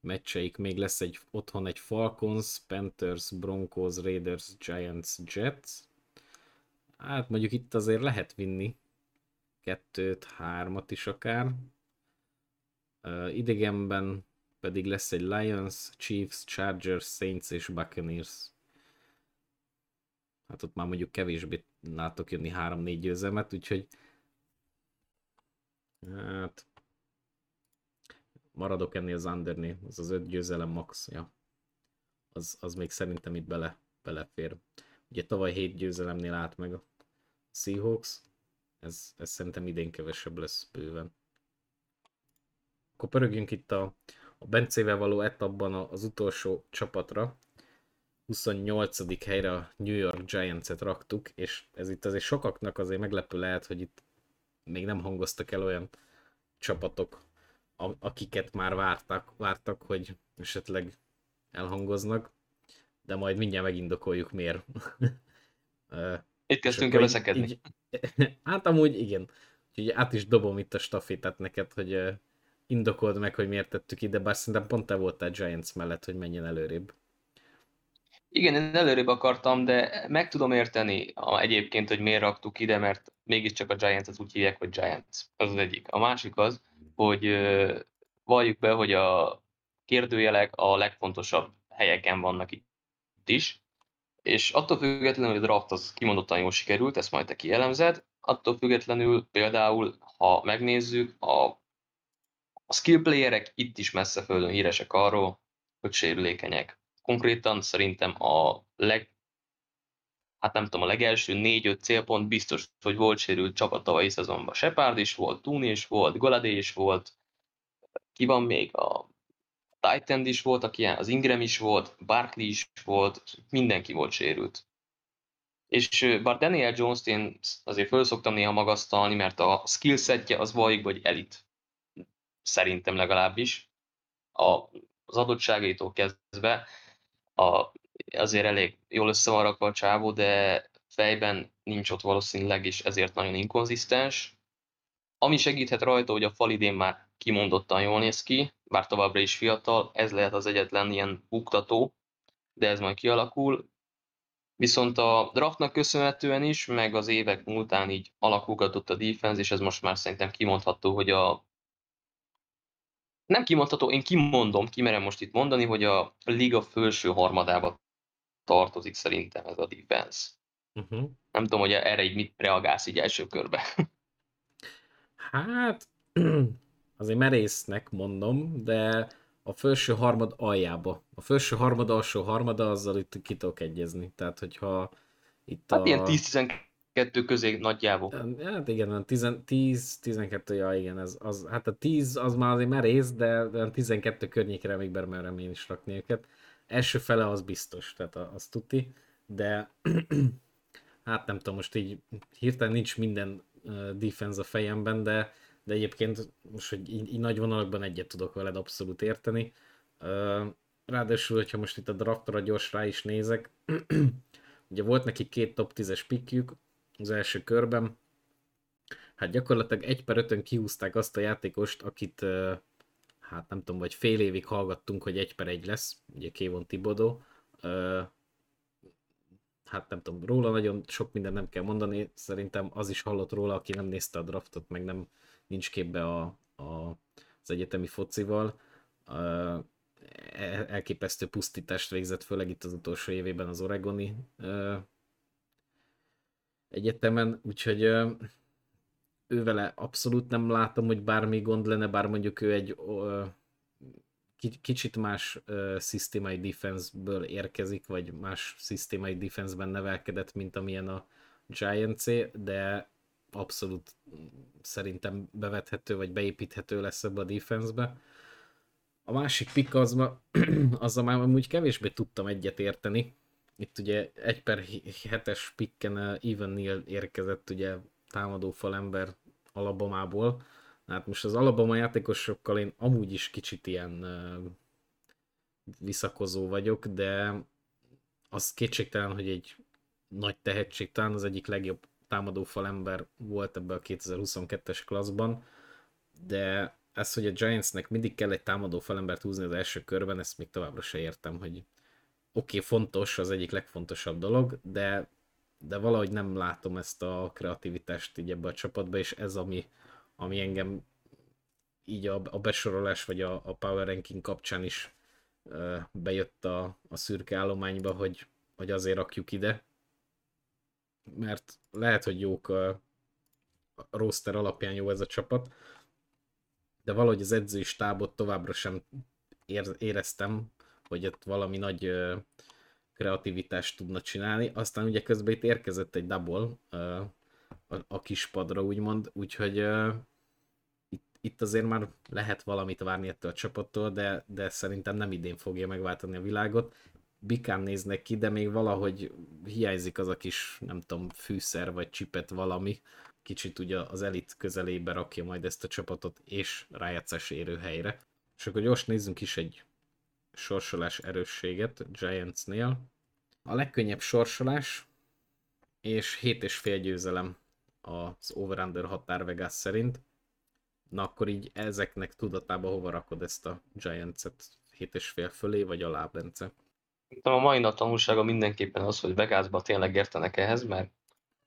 meccseik még lesz egy otthon egy Falcons, Panthers, Broncos, Raiders, Giants, Jets. Hát mondjuk itt azért lehet vinni kettőt, hármat is akár. Uh, idegenben pedig lesz egy Lions, Chiefs, Chargers, Saints és Buccaneers. Hát ott már mondjuk kevésbé látok jönni 3-4 győzelmet, úgyhogy hát maradok ennél az undernél, az az 5 győzelem max, ja. Az, az még szerintem itt bele, belefér. Ugye tavaly 7 győzelemnél állt meg a Seahawks, ez, ez szerintem idén kevesebb lesz bőven. Akkor pörögjünk itt a, a Bencével való etapban az utolsó csapatra. 28. helyre a New York Giants-et raktuk, és ez itt azért sokaknak azért meglepő lehet, hogy itt még nem hangoztak el olyan csapatok, akiket már vártak, vártak, hogy esetleg elhangoznak, de majd mindjárt megindokoljuk miért. Itt kezdtünk el veszekedni. Így, hát amúgy igen. Úgyhogy át is dobom itt a stafétát neked, hogy indokold meg, hogy miért tettük ide, bár szerintem pont te voltál Giants mellett, hogy menjen előrébb. Igen, én előrébb akartam, de meg tudom érteni a, egyébként, hogy miért raktuk ide, mert mégiscsak a Giants az úgy hívják, hogy Giants. Az az egyik. A másik az, hogy valljuk be, hogy a kérdőjelek a legfontosabb helyeken vannak itt is, és attól függetlenül, hogy a draft az kimondottan jól sikerült, ezt majd te kielemzed, attól függetlenül például, ha megnézzük, a, a skill playerek itt is messze földön híresek arról, hogy sérülékenyek. Konkrétan szerintem a leg, hát nem tudom, a legelső négy-öt célpont biztos, hogy volt sérült csapat tavalyi szezonban. Shepard is volt, Tooney is volt, Goladé is volt, ki van még a Titan is volt, aki az Ingram is volt, Barkley is volt, mindenki volt sérült. És bár Daniel Jones-t én azért föl szoktam néha magasztalni, mert a skillsetje az valljuk, hogy elit. Szerintem legalábbis. A, az adottságaitól kezdve a, azért elég jól össze van rakva a csávó, de fejben nincs ott valószínűleg, és ezért nagyon inkonzisztens. Ami segíthet rajta, hogy a fal idén már kimondottan jól néz ki, bár továbbra is fiatal, ez lehet az egyetlen ilyen buktató, de ez majd kialakul. Viszont a draftnak köszönhetően is, meg az évek múltán így alakulgatott a defense, és ez most már szerintem kimondható, hogy a nem kimondható, én kimondom, kimerem most itt mondani, hogy a liga felső harmadába tartozik szerintem ez a defense. Uh-huh. Nem tudom, hogy erre így mit reagálsz így első körbe. Hát, azért merésznek mondom, de a felső harmad aljába. A felső harmad, alsó harmada, azzal itt ki tudok egyezni. Tehát, hogyha itt hát a... ilyen 10-12 közé nagyjából. Hát igen, 10-12, ja igen, ez, az, hát a 10 az már azért merész, de, de 12 környékre még bemerem én is rakni őket. Első fele az biztos, tehát az tuti, de hát nem tudom, most így hirtelen nincs minden defense a fejemben, de de egyébként most, hogy így, így nagy vonalakban egyet tudok veled abszolút érteni. Ráadásul, hogyha most itt a draftra gyors rá is nézek, ugye volt neki két top 10-es pikjük az első körben, hát gyakorlatilag egy per ötön kihúzták azt a játékost, akit hát nem tudom, vagy fél évig hallgattunk, hogy egy per egy lesz, ugye Kévon Tibodó, hát nem tudom, róla nagyon sok minden nem kell mondani, szerintem az is hallott róla, aki nem nézte a draftot, meg nem nincs képbe a, a, az egyetemi focival. Uh, elképesztő pusztítást végzett, főleg itt az utolsó évében az Oregoni egyetemen, úgyhogy ő vele abszolút nem látom, hogy bármi gond lenne, bár mondjuk ő egy kicsit más szisztémai defenseből érkezik, vagy más szisztémai defenseben nevelkedett, mint amilyen a giants de abszolút szerintem bevethető, vagy beépíthető lesz ebbe a defensebe. A másik pick az, ma, az már amúgy kevésbé tudtam egyet érteni. Itt ugye egy per 7-es picken Even Neal érkezett ugye támadó falember Alabamából, Hát most az Alabama játékosokkal én amúgy is kicsit ilyen uh, visszakozó vagyok, de az kétségtelen, hogy egy nagy tehetség, talán az egyik legjobb támadó falember volt ebbe a 2022-es klasszban, de ez, hogy a Giantsnek mindig kell egy támadó falembert húzni az első körben, ezt még továbbra se értem, hogy oké, okay, fontos, az egyik legfontosabb dolog, de, de valahogy nem látom ezt a kreativitást így ebbe a csapatba, és ez ami, ami engem így a, a besorolás vagy a, a power ranking kapcsán is uh, bejött a, a szürke állományba, hogy, hogy azért rakjuk ide, mert lehet, hogy jók a, a roster alapján jó ez a csapat, de valahogy az edzői stábot továbbra sem ér, éreztem, hogy ott valami nagy kreativitást tudna csinálni. Aztán ugye közben itt érkezett egy double a, a kispadra, úgymond, úgyhogy itt azért már lehet valamit várni ettől a csapattól, de, de szerintem nem idén fogja megváltani a világot. Bikán néznek ki, de még valahogy hiányzik az a kis, nem tudom, fűszer vagy csipet valami. Kicsit ugye az elit közelébe rakja majd ezt a csapatot, és rájátszás érő helyre. És akkor gyors nézzünk is egy sorsolás erősséget Giantsnél. A legkönnyebb sorsolás, és 7,5 győzelem az over-under határ Vegas szerint. Na akkor így ezeknek tudatában hova rakod ezt a Giants-et? 7,5 fölé vagy alá, Bence? A mai nap tanulsága mindenképpen az, hogy Vegasba tényleg értenek ehhez, mert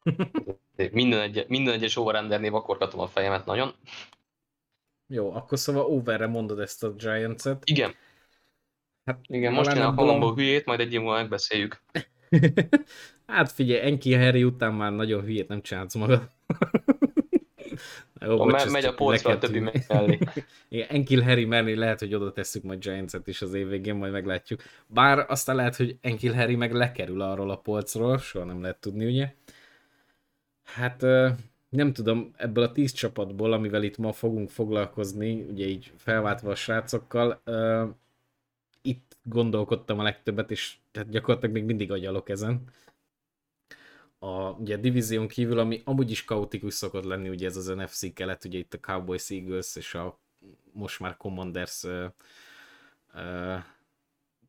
minden, egy, minden egyes overendernél vakorgatom a fejemet nagyon. Jó, akkor szóval overre mondod ezt a Giants-et. Igen. Hát, Igen, most én a Colombo hülyét, majd egy év múlva megbeszéljük. hát figyelj, Enki Harry után már nagyon hülyét nem csinálsz magad. Jó, bocs, me- megy a polcra a többi mellé. Igen, Enkil Harry mellé lehet, hogy oda tesszük majd Giants-et is az év végén, majd meglátjuk. Bár aztán lehet, hogy Enkil Harry meg lekerül arról a polcról, soha nem lehet tudni, ugye? Hát nem tudom, ebből a tíz csapatból, amivel itt ma fogunk foglalkozni, ugye így felváltva a srácokkal, itt gondolkodtam a legtöbbet, és tehát gyakorlatilag még mindig agyalok ezen a, ugye a divízión kívül, ami amúgy is kaotikus szokott lenni, ugye ez az NFC kelet, ugye itt a Cowboys, Eagles és a most már Commanders ö, ö,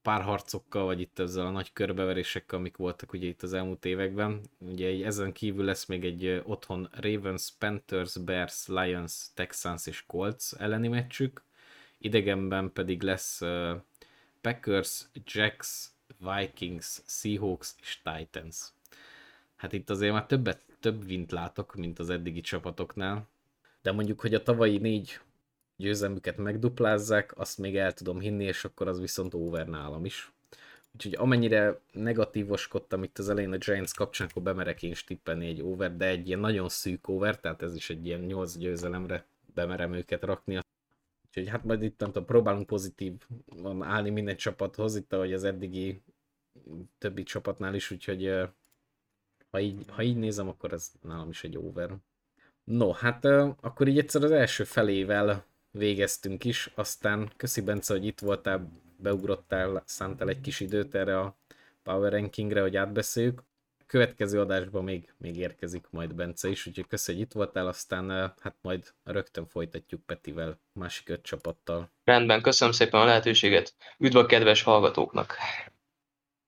párharcokkal, vagy itt ezzel a nagy körbeverésekkel, amik voltak ugye itt az elmúlt években. Ugye ezen kívül lesz még egy otthon Ravens, Panthers, Bears, Lions, Texans és Colts elleni meccsük. Idegenben pedig lesz Packers, Jacks, Vikings, Seahawks és Titans hát itt azért már többet, több vint látok, mint az eddigi csapatoknál. De mondjuk, hogy a tavalyi négy győzelmüket megduplázzák, azt még el tudom hinni, és akkor az viszont over nálam is. Úgyhogy amennyire negatívoskodtam itt az elején a Giants kapcsán, akkor bemerek én stippelni egy over, de egy ilyen nagyon szűk over, tehát ez is egy ilyen 8 győzelemre bemerem őket rakni. Úgyhogy hát majd itt nem tudom, próbálunk pozitív van állni minden csapathoz, itt ahogy az eddigi többi csapatnál is, úgyhogy ha így, ha így nézem, akkor ez nálam is egy over. No, hát akkor így egyszer az első felével végeztünk is, aztán köszi Bence, hogy itt voltál, beugrottál, szántál egy kis időt erre a Power Rankingre, hogy átbeszéljük. Következő adásban még, még érkezik majd Bence is, úgyhogy köszönjük, hogy itt voltál, aztán hát majd rögtön folytatjuk Petivel, másik öt csapattal. Rendben, köszönöm szépen a lehetőséget. Üdv a kedves hallgatóknak!